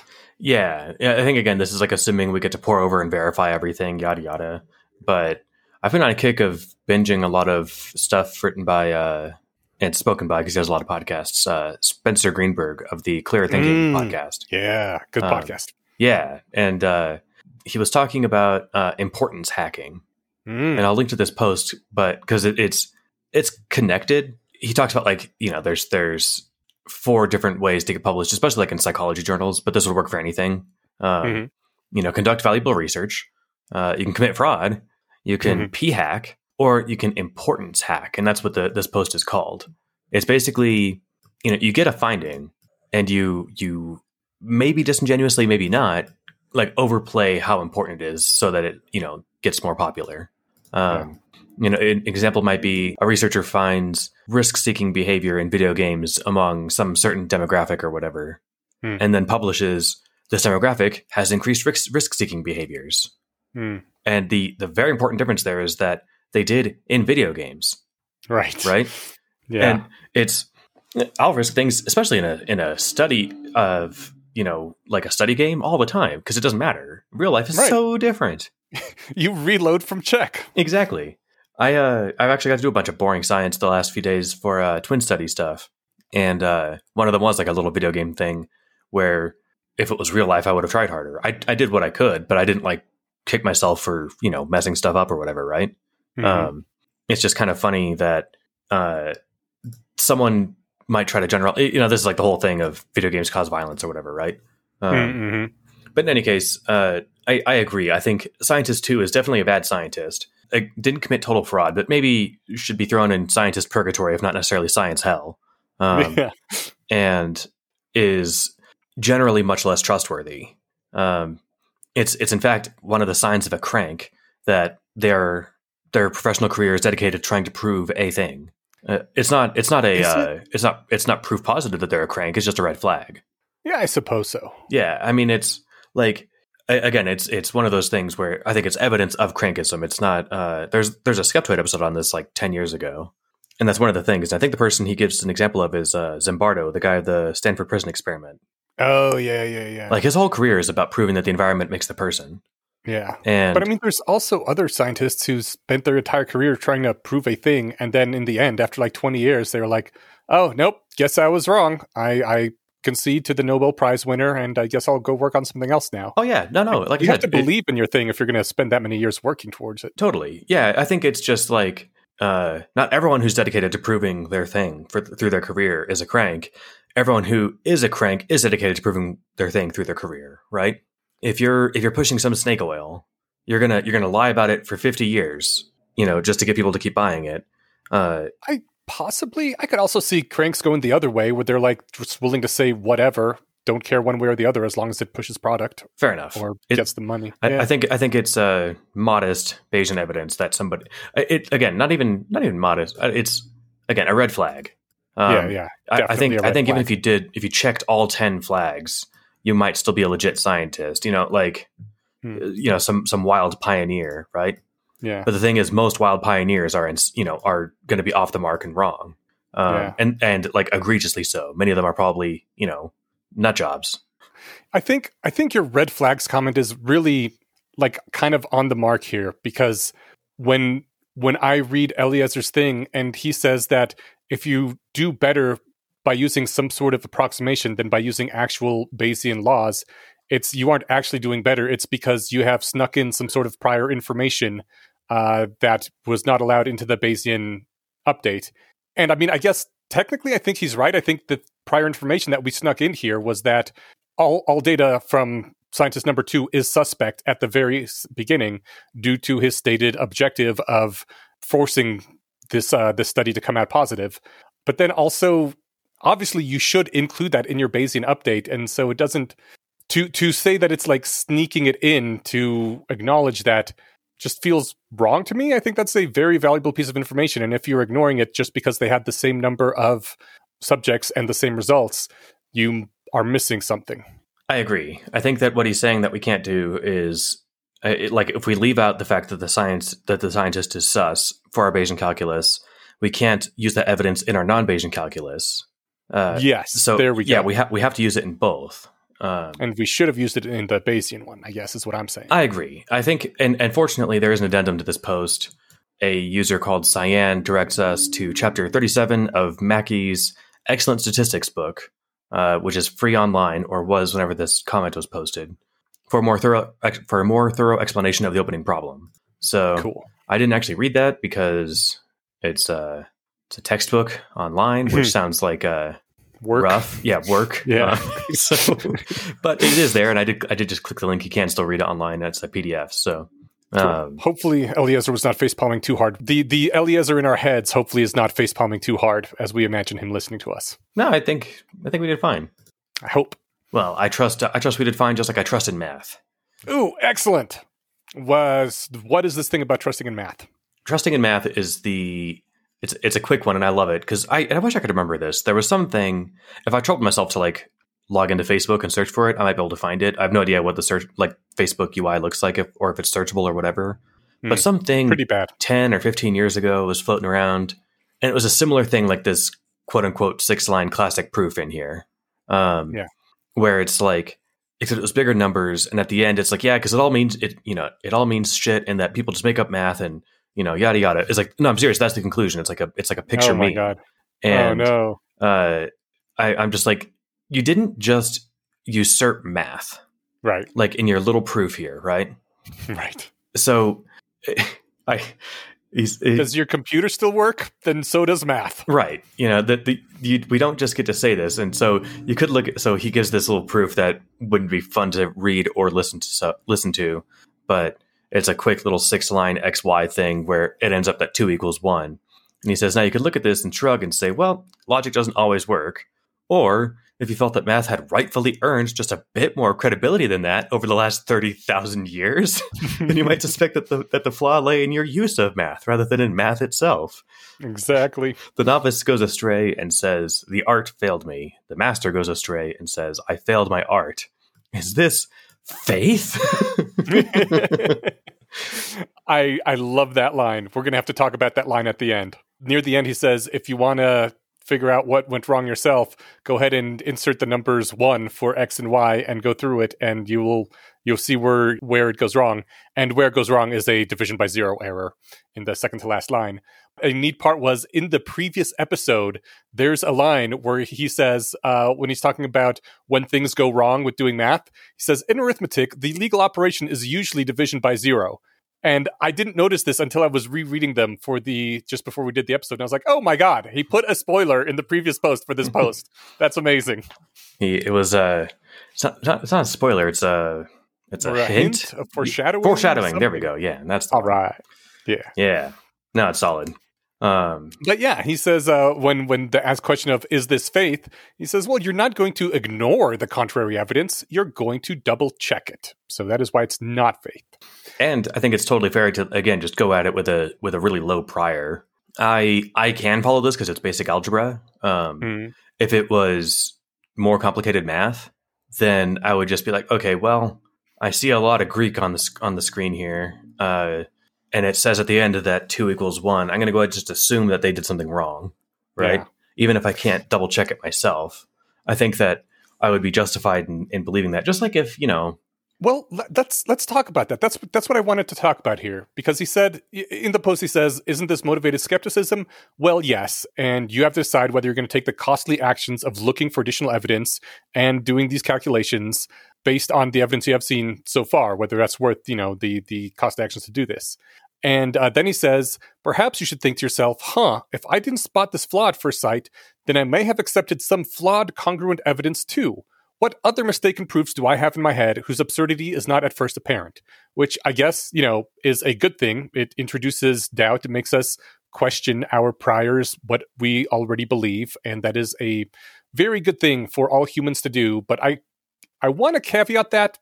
yeah, I think again, this is like assuming we get to pour over and verify everything, yada yada. But I've been on a kick of binging a lot of stuff written by uh, and spoken by because he has a lot of podcasts. Uh, Spencer Greenberg of the Clear Thinking Mm. podcast. yeah good Um, podcast Yeah, and uh, he was talking about uh, importance hacking, Mm. and I'll link to this post, but because it, it's it's connected. He talks about like you know there's there's four different ways to get published, especially like in psychology journals, but this would work for anything. Um, Mhm. You know, conduct valuable research. Uh, you can commit fraud. You can p hack, or you can importance hack, and that's what the this post is called. It's basically you know you get a finding, and you you maybe disingenuously, maybe not, like overplay how important it is so that it you know gets more popular. Um, You know, an example might be a researcher finds risk-seeking behavior in video games among some certain demographic or whatever, Hmm. and then publishes this demographic has increased risk- risk-seeking behaviors. Hmm. And the the very important difference there is that they did in video games, Right. right? (laughs) Yeah. And it's I'll risk things, especially in a in a study of you know like a study game all the time because it doesn't matter. Real life is Right. so different. (laughs) you reload from check. Exactly. I uh I've actually got to do a bunch of boring science the last few days for uh, twin study stuff, and uh, one of them was like a little video game thing where if it was real life, I would have tried harder. I I did what I could, but I didn't like kick myself for you know messing stuff up or whatever, right? Mhm. Um, it's just kind of funny that uh, someone might try to general. You know, this is like the whole thing of video games cause violence or whatever, right? Um, Mhm. But in any case, uh, I, I agree. I think scientist two is definitely a bad scientist. Didn't commit total fraud, but maybe should be thrown in scientist purgatory, if not necessarily science hell. Um, (laughs) yeah. and is generally much less trustworthy. Um, it's it's in fact one of the signs of a crank that their their professional career is dedicated to trying to prove a thing. Uh, it's not it's not a Is it? uh, it's not it's not proof positive that they're a crank. It's just a red flag. Yeah, I suppose so. Yeah, I mean it's like again it's it's one of those things where I think it's evidence of crankism. It's not uh, there's there's a Skeptoid episode on this like ten years ago. And that's one of the things. I think the person he gives an example of is uh, Zimbardo, the guy of the Stanford Prison Experiment. Oh yeah, yeah, yeah. Like his whole career is about proving that the environment makes the person. Yeah. And But I mean, there's also other scientists who spent their entire career trying to prove a thing, and then in the end, after like 20 years, they were like, "Oh, nope, guess I was wrong. I, I concede to the Nobel Prize winner, and I guess I'll go work on something else now." oh yeah, no, no, like you I have said, to it- believe in your thing if you're going to spend that many years working towards it. totally. Yeah, I think it's just like uh, not everyone who's dedicated to proving their thing for, through their career is a crank. Everyone who is a crank is dedicated to proving their thing through their career, right? If you're if you're pushing some snake oil, you're gonna you're gonna lie about it for 50 years, you know, just to get people to keep buying it. Uh, Possibly, I could also see cranks going the other way, where they're like just willing to say whatever, don't care one way or the other, as long as it pushes product fair enough. or It- gets the money. I, Yeah. I think I think it's uh, modest Bayesian evidence that somebody it again not even not even modest uh, it's again a red flag. Um, yeah, yeah. I, I think I think even if you did if you checked all ten flags, you might still be a legit scientist. You know, like Hmm. uh, you know some some wild pioneer, right? Yeah. But the thing is, most wild pioneers are in, you know are going to be off the mark and wrong, um, Yeah. and and like egregiously so. Many of them are probably you know nut jobs. I think I think your red flags comment is really like kind of on the mark here because when when I read Eliezer's thing and he says that if you do better by using some sort of approximation than by using actual Bayesian laws, it's you aren't actually doing better. It's because you have snuck in some sort of prior information uh, that was not allowed into the Bayesian update. And I mean, I guess technically, I think he's right. I think the prior information that we snuck in here was that all all data from scientist number two is suspect at the very beginning due to his stated objective of forcing this uh, this study to come out positive. But then also, obviously, you should include that in your Bayesian update, and so it doesn't to to say that it's like sneaking it in to acknowledge that just feels wrong to me. I think that's a very valuable piece of information, and if you're ignoring it just because they had the same number of subjects and the same results, you are missing something. I agree. I think that what he's saying that we can't do is uh, it, like if we leave out the fact that the science that the scientist is sus for our Bayesian calculus, we can't use that evidence in our non-Bayesian calculus. Uh, yes, so there we go. Yeah, we have we have to use it in both. Um, and we should have used it in the Bayesian one. I guess is what I'm saying. I agree. I think, and, and fortunately, there is an addendum to this post. A user called Cyan directs us to chapter 37 of MacKay's excellent statistics book, uh, which is free online or was whenever this comment was posted, for a more thorough ex- for a more thorough explanation of the opening problem. So cool. I didn't actually read that because it's uh, it's a textbook online, which sounds like a Work. rough. Yeah, work. (laughs) Yeah. Uh, so, (laughs) but it is there, and I did I did just click the link. You can still read it online. It's a PDF. So, um, hopefully, Eliezer was not face palming too hard. The the Eliezer in our heads hopefully is not face palming too hard as we imagine him listening to us. no, I think I think we did fine. I hope. Well, I trust I trust we did fine, just like I trust in math. Ooh, excellent. Was what is this thing about trusting in math? Trusting in math is the it's it's a quick one, and I love it because I I wish I could remember this. There was something if I troubled myself to like log into Facebook and search for it, I might be able to find it. I have no idea what the search like Facebook UI looks like, if, or if it's searchable or whatever. Hmm. But something Pretty bad. 10 or 15 years ago was floating around and it was a similar thing like this quote unquote six line classic proof in here um Yeah. where it's like except it was bigger numbers and at the end it's like yeah because it all means it you know it all means shit and that people just make up math and you know yada yada it's like no i'm serious that's the conclusion it's like a it's like a picture oh my me god. and oh no. uh I, i'm just like you didn't just usurp math Right. like in your little proof here right (laughs) Right. so (laughs) i he's, he's Does your computer still work? Then so does math. Right. You know, that the you, we don't just get to say this. And so you could look at so he gives this little proof that wouldn't be fun to read or listen to so, listen to, but it's a quick little six line XY thing where it ends up that two equals one. And he says, now you could look at this and shrug and say, well, logic doesn't always work. Or if you felt that math had rightfully earned just a bit more credibility than that over the last 30,000 years, (laughs) then you might suspect that the, that the flaw lay in your use of math rather than in math itself. exactly. The novice goes astray and says, The art failed me. The master goes astray and says, I failed my art. Is this faith? (laughs) I I love that line. We're gonna have to talk about that line at the end. Near the end, he says, "If you want to figure out what went wrong yourself, go ahead and insert the numbers one for x and y and go through it, and you will you'll see where where it goes wrong. And where it goes wrong is a division by zero error in the second to last line. A neat part was in the previous episode. There's a line where he says uh, when he's talking about when things go wrong with doing math, he says in arithmetic the legal operation is usually division by zero. And I didn't notice this until I was rereading them for the just before we did the episode. And I was like, "Oh my god, he put a spoiler in the previous post for this (laughs) post. That's amazing." he, it was uh, it's not, it's not, a spoiler. It's a, it's a, Or hint. of foreshadowing. Foreshadowing. There we go. Yeah. And that's the All right. Yeah. Yeah. No, it's solid. Um, But yeah, he says uh, when when the asked question of is this faith, he says, "Well, you're not going to ignore the contrary evidence. You're going to double check it. So that is why it's not faith." and I think it's totally fair to again just go at it with a with a really low prior. I I can follow this because it's basic algebra. Um, Mm. if it was more complicated math, then I would just be like, okay, well, I see a lot of Greek on the on the screen here, uh, and it says at the end of that two equals one. I'm going to go ahead and just assume that they did something wrong, right? Yeah. Even if I can't double check it myself, I think that I would be justified in, in believing that. Just like if you know, Well, let's let's talk about that. That's that's what I wanted to talk about here because he said in the post he says, "Isn't this motivated skepticism?" Well, yes, and you have to decide whether you're going to take the costly actions of looking for additional evidence and doing these calculations based on the evidence you have seen so far, whether that's worth you know the the cost actions to do this. And uh, then he says, perhaps you should think to yourself, huh, if I didn't spot this flaw at first sight, then I may have accepted some flawed congruent evidence too. What other mistaken proofs do I have in my head whose absurdity is not at first apparent? Which I guess, you know, is a good thing. It introduces doubt. It makes us question our priors, what we already believe. And that is a very good thing for all humans to do. But I, I want to caveat that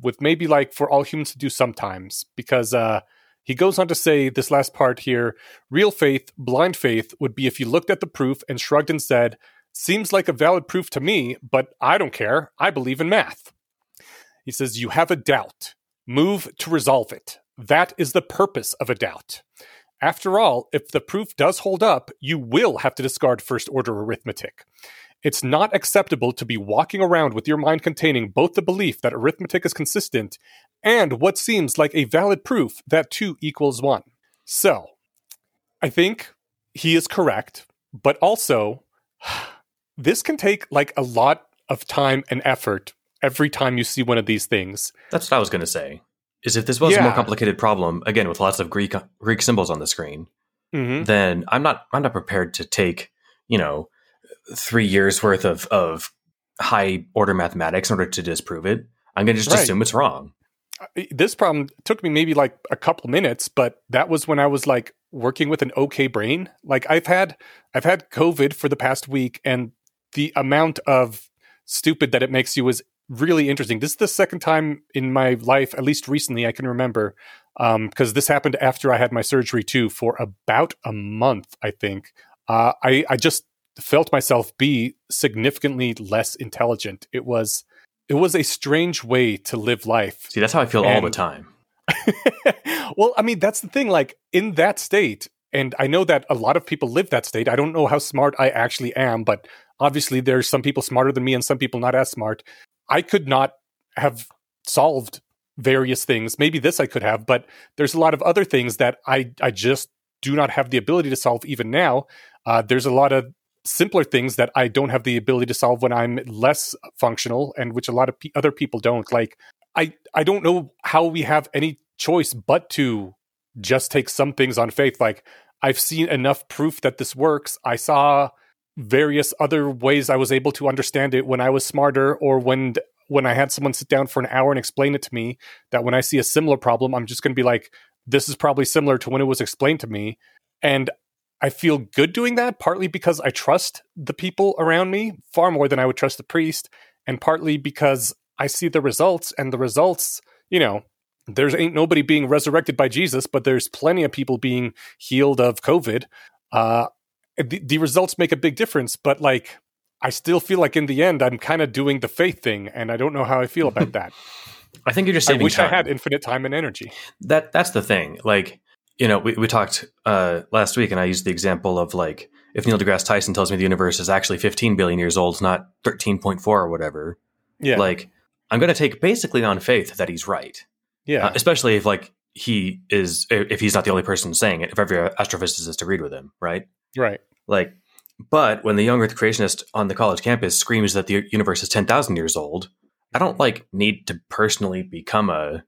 with maybe like for all humans to do sometimes, because uh, he goes on to say this last part here real faith, blind faith would be if you looked at the proof and shrugged and said, Seems like a valid proof to me, but I don't care. I believe in math. He says, You have a doubt. Move to resolve it. That is the purpose of a doubt. After all, if the proof does hold up, you will have to discard first order arithmetic. It's not acceptable to be walking around with your mind containing both the belief that arithmetic is consistent and what seems like a valid proof that 2 equals 1. So, I think he is correct, but also (sighs) this can take like a lot of time and effort every time you see one of these things. that's what I was going to say. Is if this was a more complicated problem, again with lots of Greek Greek symbols on the screen, Mm-hmm. then I'm not I'm not prepared to take you know three years worth of of high order mathematics in order to disprove it. I'm going to just Right. assume it's wrong. This problem took me maybe like a couple minutes, but that was when I was like working with an okay brain. Like I've had I've had COVID for the past week and the amount of stupid that it makes you is really interesting. This is the second time in my life, at least recently, I can remember, because um, this happened after I had my surgery too, for about a month, I think. Uh, I, I just felt myself be significantly less intelligent. It was it was a strange way to live life. See, that's how I feel and, all the time. (laughs) well, I mean, that's the thing. Like in that state, and I know that a lot of people live that state. I don't know how smart I actually am, but obviously there's some people smarter than me and some people not as smart. I could not have solved various things. Maybe this I could have, but there's a lot of other things that I I just do not have the ability to solve even now. Uh, there's a lot of simpler things that I don't have the ability to solve when I'm less functional, and which a lot of other people don't. Like I I don't know how we have any choice but to just take some things on faith. Like I've seen enough proof that this works. I saw various other ways I was able to understand it when I was smarter or when when I had someone sit down for an hour and explain it to me that when I see a similar problem I'm just going to be like this is probably similar to when it was explained to me and I feel good doing that partly because I trust the people around me far more than I would trust the priest and partly because I see the results and the results you know there's ain't nobody being resurrected by Jesus but there's plenty of people being healed of covid uh, the, the results make a big difference, but like I still feel like in the end I'm kind of doing the faith thing, and I don't know how I feel about (laughs) that. I think you're just saving I wish time. I had infinite time and energy. That that's the thing. Like you know, we we talked uh, last week, and I used the example of like if Neil deGrasse Tyson tells me the universe is actually 15 billion years old, not 13.4 or whatever. Yeah, like I'm going to take basically on faith that he's right. Yeah, uh, especially if like he is if he's not the only person saying it. If every astrophysicist agreed with him, right? Right. Like, but when the young Earth creationist on the college campus screams that the universe is 10,000 years old, I don't like need to personally become a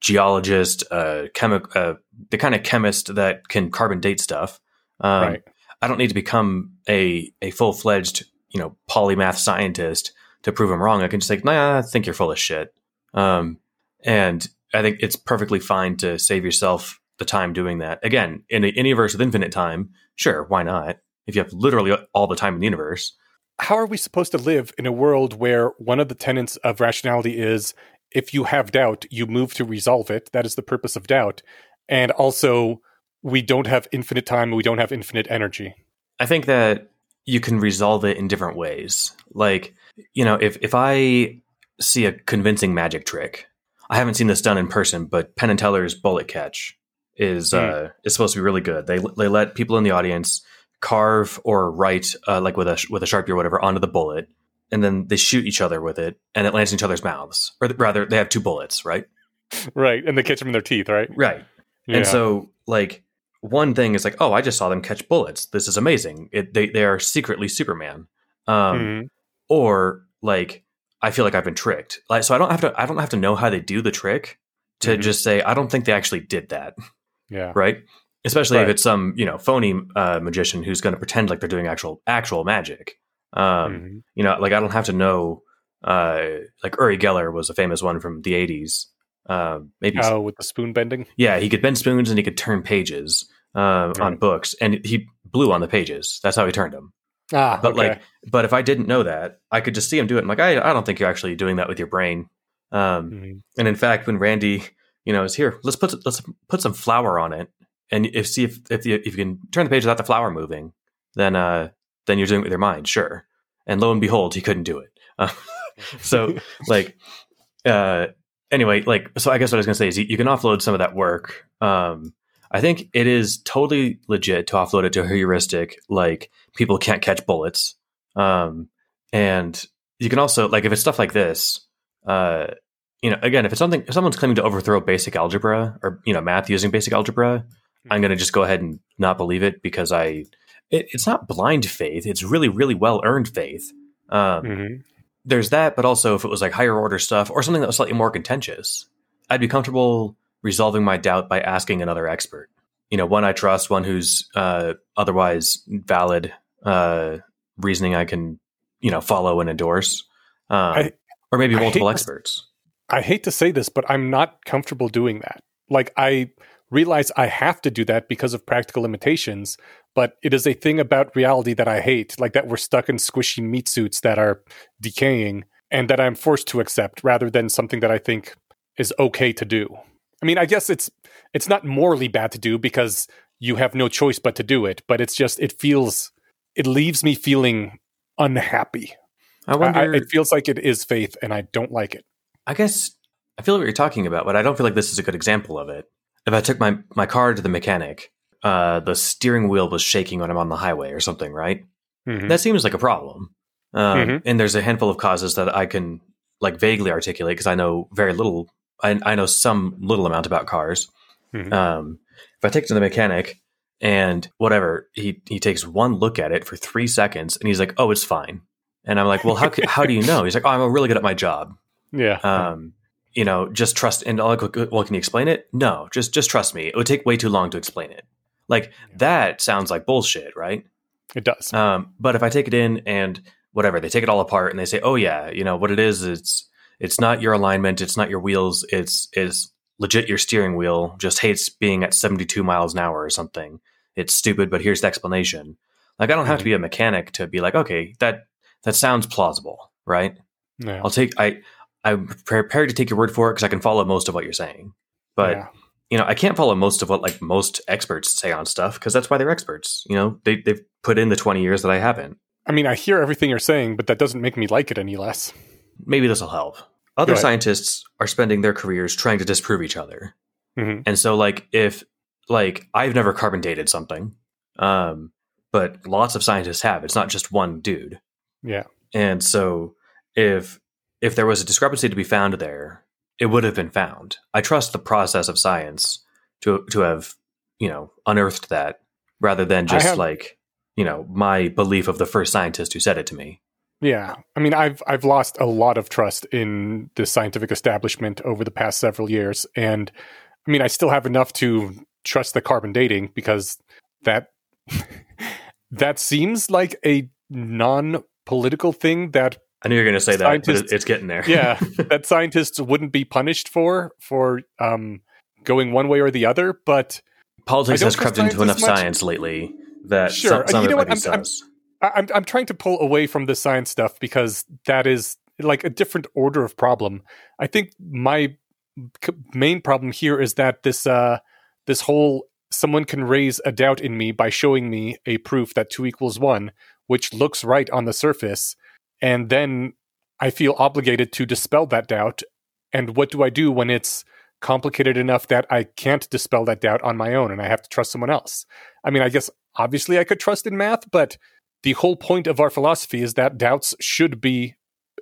geologist, a chemi- uh, the kind of chemist that can carbon date stuff. Um, right. I don't need to become a, a full fledged, you know, polymath scientist to prove I'm wrong. I can just say, nah, I think you're full of shit. Um, and I think it's perfectly fine to save yourself the time doing that. Again, in a universe with infinite time, sure, why not? If you have literally all the time in the universe. How are we supposed to live in a world where one of the tenets of rationality is if you have doubt, you move to resolve it? That is the purpose of doubt. And also, we don't have infinite time, we don't have infinite energy. I think that you can resolve it in different ways. Like, you know, if, if I see a convincing magic trick, I haven't seen this done in person, but Penn and Teller's bullet catch is mm. uh, is supposed to be really good. They they let people in the audience carve or write uh, like with a with a sharpie or whatever onto the bullet, and then they shoot each other with it, and it lands in each other's mouths. Or rather, they have two bullets, right? Right, and they catch them in their teeth, right? Right. Yeah. And so, like, one thing is like, oh, I just saw them catch bullets. This is amazing. It, they they are secretly Superman. Um, mm Or like, I feel like I've been tricked. Like, so I don't have to. I don't have to know how they do the trick to mm-hmm. just say I don't think they actually did that. Yeah. Right. Especially right. if it's some you know phony uh, magician who's going to pretend like they're doing actual actual magic. Um, mm-hmm. You know, like I don't have to know. Uh, like Uri Geller was a famous one from the '80s. Uh, maybe oh, with the spoon bending. Yeah, he could bend spoons and he could turn pages uh, right. on books, and he blew on the pages. That's how he turned them. Ah, but okay. like, but if I didn't know that, I could just see him do it. I'm like, I, I don't think you're actually doing that with your brain. Um, mm-hmm. And in fact, when Randi you know, is here. Let's put let's put some flour on it, and if see if if you, if you can turn the page without the flour moving, then uh then you're doing it with your mind, sure. And lo and behold, he couldn't do it. Uh, (laughs) so (laughs) like uh anyway, like so I guess what I was gonna say is you, you can offload some of that work. Um, I think it is totally legit to offload it to a heuristic like people can't catch bullets. Um, and you can also like if it's stuff like this, uh, you know, again, if it's something, if someone's claiming to overthrow basic algebra or you know math using basic algebra, mm-hmm. I'm going to just go ahead and not believe it because I, it, it's not blind faith. It's really, really well earned faith. Um, mm-hmm. There's that, but also if it was like higher order stuff or something that was slightly more contentious, I'd be comfortable resolving my doubt by asking another expert. You know, one I trust, one who's uh, otherwise valid uh, reasoning I can, you know, follow and endorse, um, I, or maybe multiple experts. I hate to say this, but I'm not comfortable doing that. Like, I realize I have to do that because of practical limitations, but it is a thing about reality that I hate, like that we're stuck in squishy meat suits that are decaying. and that I'm forced to accept rather than something that I think is okay to do. I mean, I guess it's it's not morally bad to do because you have no choice but to do it, but it's just it feels it leaves me feeling unhappy. I wonder. I, it feels like it is faith, and I don't like it. I guess I feel what you're talking about, but I don't feel like this is a good example of it. If I took my my car to the mechanic, uh, the steering wheel was shaking when I'm on the highway or something, right? Mhm. That seems like a problem. Um, Mhm. And there's a handful of causes that I can like vaguely articulate because I know very little. I, I know some little amount about cars. Mhm. Um, if I take it to the mechanic and whatever, he he takes one look at it for three seconds and he's like, "Oh, it's fine." And I'm like, "Well, how how do you know?" He's like, "Oh, I'm really good at my job." (laughs) yeah, Um, you know, just trust. And I'm like, well, can you explain it? No, just just trust me. It would take way too long to explain it. Like that sounds like bullshit, right? it does. Um, but if I take it in and whatever, they take it all apart and they say, "Oh yeah, you know what it is? It's it's not your alignment, it's not your wheels, it's it's legit your steering wheel just hates being at 72 miles an hour or something. It's stupid, but here's the explanation." Like I don't have to be a mechanic to be like, "Okay, that that sounds plausible, right?" yeah. I'll take I I'm prepared to take your word for it because I can follow most of what you're saying. But yeah. You know, I can't follow most of what like most experts say on stuff because that's why they're experts. You know, they they've put in the 20 years that I haven't. I mean, I hear everything you're saying, but that doesn't make me like it any less. Maybe this will help. Other scientists are spending their careers trying to disprove each other. Mhm. And so like if like I've never carbon dated something, um, but lots of scientists have. It's not just one dude. Yeah. And so if if there was a discrepancy to be found there, it would have been found. I trust the process of science to to have, you know, unearthed that rather than just have- like, you know, my belief of the first scientist who said it to me. Yeah, I mean, I've I've lost a lot of trust in the scientific establishment over the past several years, and I mean, I still have enough to trust the carbon dating because that (laughs) that seems like a non-political thing that I knew you were going to say that, but it's getting there. yeah (laughs) that scientists wouldn't be punished for for um, going one way or the other. But Politics has crept into enough science lately that Sure, some, some you of know what? I'm- I'm- I'm I'm trying to pull away from the science stuff because that is like a different order of problem. I think my c- main problem here is that this uh this whole someone can raise a doubt in me by showing me a proof that 2 equals 1 which looks right on the surface and then I feel obligated to dispel that doubt and what do I do when it's complicated enough that I can't dispel that doubt on my own and I have to trust someone else. I mean, I guess obviously I could trust in math, but the whole point of our philosophy is that doubts should be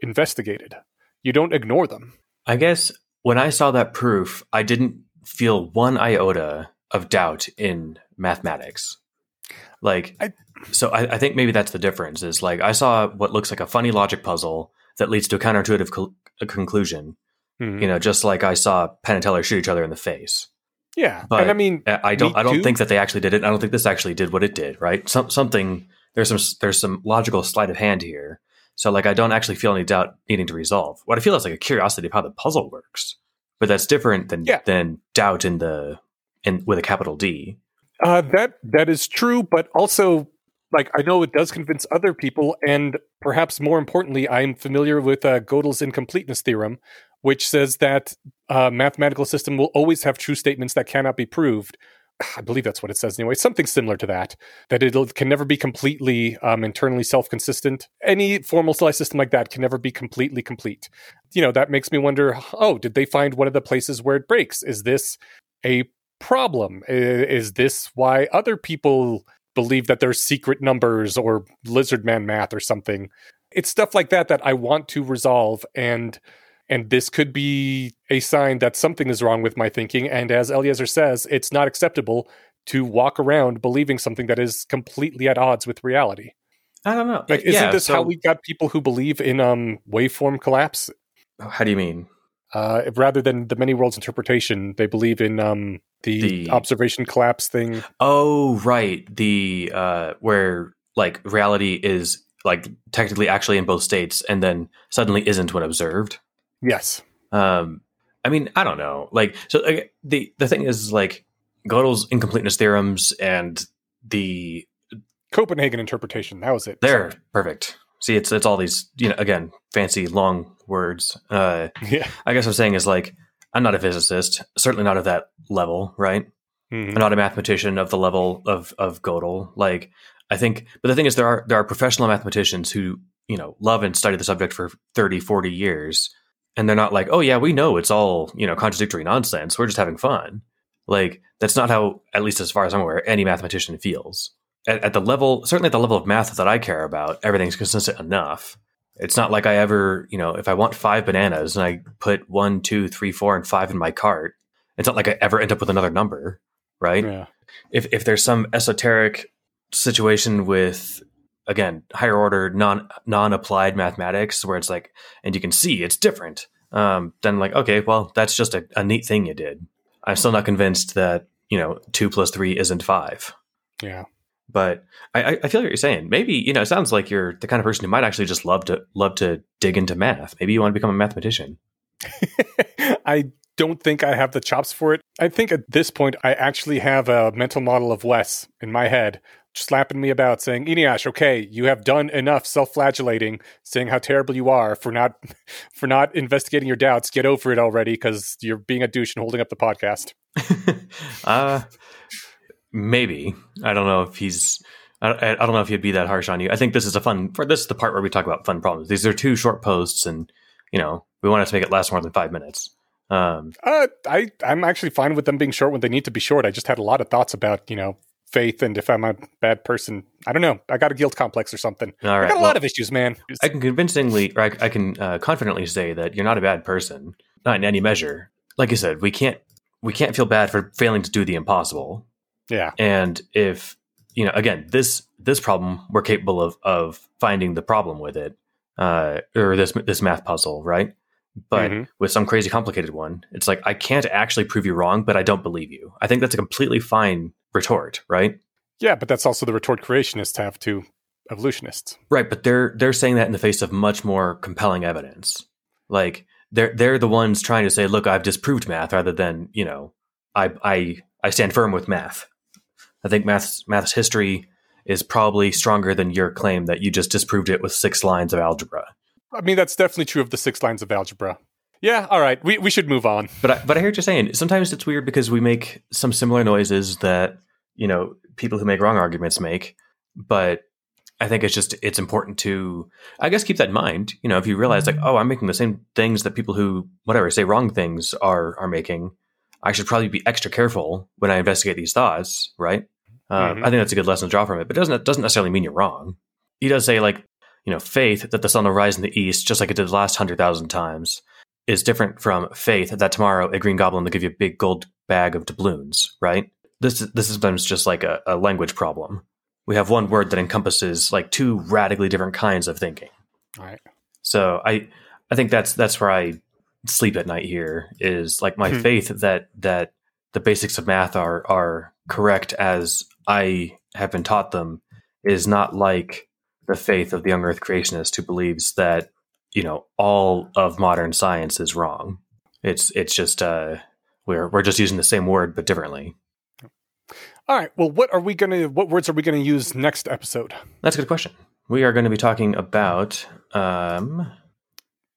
investigated. You don't ignore them. I guess when I saw that proof, I didn't feel one iota of doubt in mathematics. Like, I- so I, I think maybe that's the difference. Is like I saw what looks like a funny logic puzzle that leads to a counterintuitive col- a conclusion. Mhm. You know, just like I saw Penn and Teller shoot each other in the face. Yeah, But- and I mean, I don't. I don't too. think that they actually did it. I don't think this actually did what it did. Right? Some something. There's some. There's some logical sleight of hand here. So like, I don't actually feel any doubt needing to resolve. What I feel is like a curiosity of how the puzzle works. But that's different than Yeah. than doubt in the in with a capital D. uh, that that is true, but also, like, I know it does convince other people, and perhaps more importantly, I'm familiar with uh, Gödel's incompleteness theorem, which says that a mathematical system will always have true statements that cannot be proved. (sighs) I believe that's what it says anyway. Something similar to that. That it can never be completely um, internally self-consistent. Any formalized system like that can never be completely complete. You know that makes me wonder. Oh, did they find one of the places where it breaks? Is this a problem? Is this why other people believe that there's secret numbers or lizard man math or something? It's stuff like that that I want to resolve and and this could be a sign that something is wrong with my thinking and as Eliezer says, it's not acceptable to walk around believing something that is completely at odds with reality. I don't know. Like isn't Yeah, this so- how we got people who believe in um waveform collapse? How do you mean? Uh, rather than the many worlds interpretation, they believe in um, the, The- observation collapse thing. Oh, right. The uh where like reality is like technically actually in both states and then suddenly isn't when observed. Yes. Um, I mean, I don't know. Like, so like, the the thing is like Gödel's incompleteness theorems and the Copenhagen interpretation. That was it. they're perfect. See, it's it's all these you know again fancy long words. Uh, Yeah. I guess what I'm saying is like I'm not a physicist, certainly not at that level, right? Mhm. I'm not a mathematician of the level of of Gödel. Like I think, but the thing is, there are there are professional mathematicians who you know love and study the subject for 30, 40 years, and they're not like, oh yeah, we know it's all you know contradictory nonsense. We're just having fun. Like that's not how, at least as far as I'm aware, any mathematician feels. At, at the level, certainly at the level of math that I care about, everything's consistent enough. It's not like I ever, you know, if I want five bananas and I put one, two, three, four, and five in my cart, it's not like I ever end up with another number, right? Yeah. if if there's some esoteric situation with again higher order non non applied mathematics where it's like and you can see it's different um then like okay well that's just a, a neat thing you did i'm still not convinced that you know two plus three isn't five Yeah. But I, I- feel what you're saying. Maybe you know, it sounds like you're the kind of person who might actually just love to love to dig into math. Maybe you want to become a mathematician. (laughs) I don't think I have the chops for it. I think at this point, I actually have a mental model of Wes in my head, slapping me about saying, Eneasz, okay, you have done enough self-flagellating, saying how terrible you are for not (laughs) for not investigating your doubts. Get over it already, because you're being a douche and holding up the podcast. (laughs) uh maybe I don't know if he's. I, I don't know if he'd be that harsh on you. I think this is a fun. For this is the part where we talk about fun problems. These are two short posts, and you know we wanted to make it last more than five minutes. Um, Uh, I I'm actually fine with them being short when they need to be short. I just had a lot of thoughts about you know faith and if I'm a bad person. I don't know. I got a guilt complex or something. all I got a well, lot of issues, man. I can convincingly, or I, I can uh, confidently say that you're not a bad person, not in any measure. Like I said, we can't we can't feel bad for failing to do the impossible. Yeah. And if you know, again, this this problem, we're capable of of finding the problem with it, uh, or this this math puzzle, right? But Mhm. with some crazy complicated one, it's like I can't actually prove you wrong, but I don't believe you. I think that's a completely fine retort, right? Yeah, but that's also the retort creationists have to evolutionists. Right, but they're they're saying that in the face of much more compelling evidence. Like they're they're the ones trying to say, "Look, I've disproved math," rather than you know, I I I stand firm with math. I think math's math's history is probably stronger than your claim that you just disproved it with six lines of algebra. I mean, that's definitely true of the six lines of algebra. Yeah, all right. We we should move on. But I, but I hear what you're saying. Sometimes it's weird because we make some similar noises that you know people who make wrong arguments make. But I think it's just it's important to I guess keep that in mind. You know, if you realize like, oh, I'm making the same things that people who whatever say wrong things are are making, I should probably be extra careful when I investigate these thoughts. Right? Um, Mhm. I think that's a good lesson to draw from it. But it doesn't doesn't necessarily mean you're wrong. He does say like you know faith that the sun will rise in the east just like it did the last hundred thousand times is different from faith that tomorrow a green goblin will give you a big gold bag of doubloons, right? This is- this is sometimes just like a, a language problem. We have one word that encompasses like two radically different kinds of thinking. All right. So I I think that's that's where I sleep at night here is like my Hmm. faith that that the basics of math are are correct as I have been taught them is not like the faith of the young earth creationist who believes that you know all of modern science is wrong. It's it's just uh we're we're just using the same word but differently. All right. Well, what are we gonna? What words are we gonna use next episode? That's a good question. We are going to be talking about um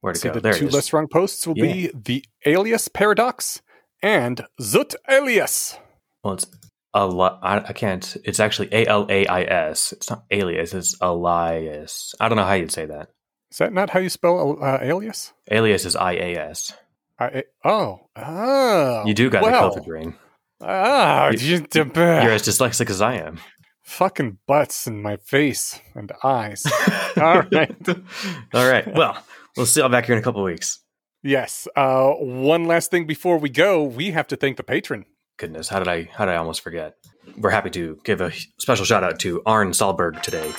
where to So go. the there two less wrong posts will be the alias paradox and zut alias. Well, it's a li- I, I can't. It's actually A L A I S. It's not alias. It's alias. I don't know how you'd say that. Is that not how you spell uh, alias? Alias is I A S. I, oh, oh, You do got well. the COVID brain. Ah, You- you, You're as (laughs) dyslexic as I am. fucking butts in my face and eyes. (laughs) All right. All right. Well, we'll see you all back here in a couple of weeks. Yes. Uh, one last thing before we go, we have to thank the patron. Goodness, how did I how did I almost forget? We're happy to give a special shout out to Arn Salberg today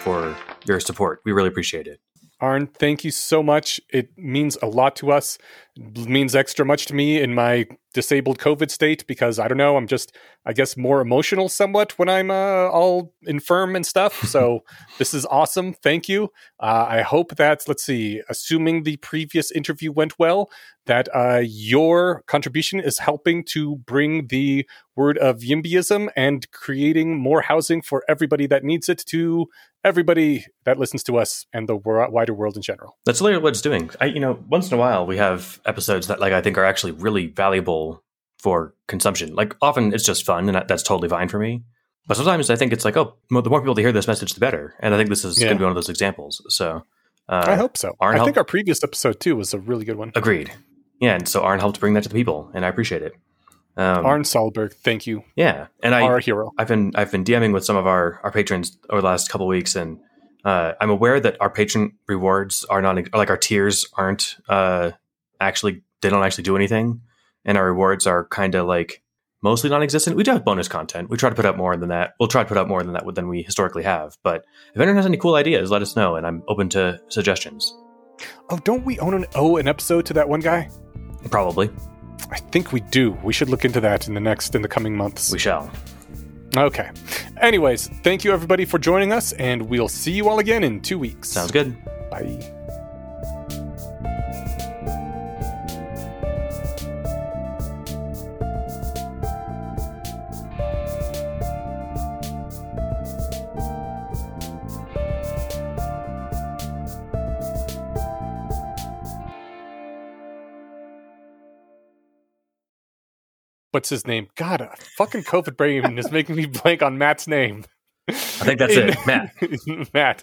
for your support. We really appreciate it. Arn, thank you so much. It means a lot to us. It means extra much to me in my disabled COVID state because I don't know, I'm just, I guess, more emotional somewhat when I'm uh, all infirm and stuff. So (laughs) this is awesome. Thank you. Uh, I hope that, let's see, assuming the previous interview went well, that uh, your contribution is helping to bring the word of YIMBYism and creating more housing for everybody that needs it to everybody that listens to us and the wider world in general. That's literally what it's doing. I, you know, once in a while we have episodes that like I think are actually really valuable for consumption. Like often it's just fun, and that's totally fine for me. But sometimes I think it's like, oh, the more people to hear this message, the better. And I think this is Yeah. going to be one of those examples. So uh, I hope so. Arn I help- think our previous episode too was a really good one. agreed. Yeah, and so Arn helped bring that to the people, and I appreciate it. Um, Arn Solberg, thank you, yeah, and I our hero. I've been I've been DMing with some of our our patrons over the last couple weeks, and uh, I'm aware that our patron rewards are not like our tiers aren't uh, actually they don't actually do anything, and our rewards are kind of like mostly non-existent. We do have bonus content. We try to put out more than that. We'll try to put out more than that than we historically have. But if anyone has any cool ideas, let us know, and I'm open to suggestions. Oh, don't we own an owe an episode to that one guy? Probably I think we do. We should look into that in the next in the coming months. we shall. Okay. Anyways, thank you everybody for joining us, and we'll see you all again in two weeks. Sounds good. Bye. What's his name? God, a fucking COVID brain is making me blank on Matt's name. I think that's it, (laughs) Matt. Matt.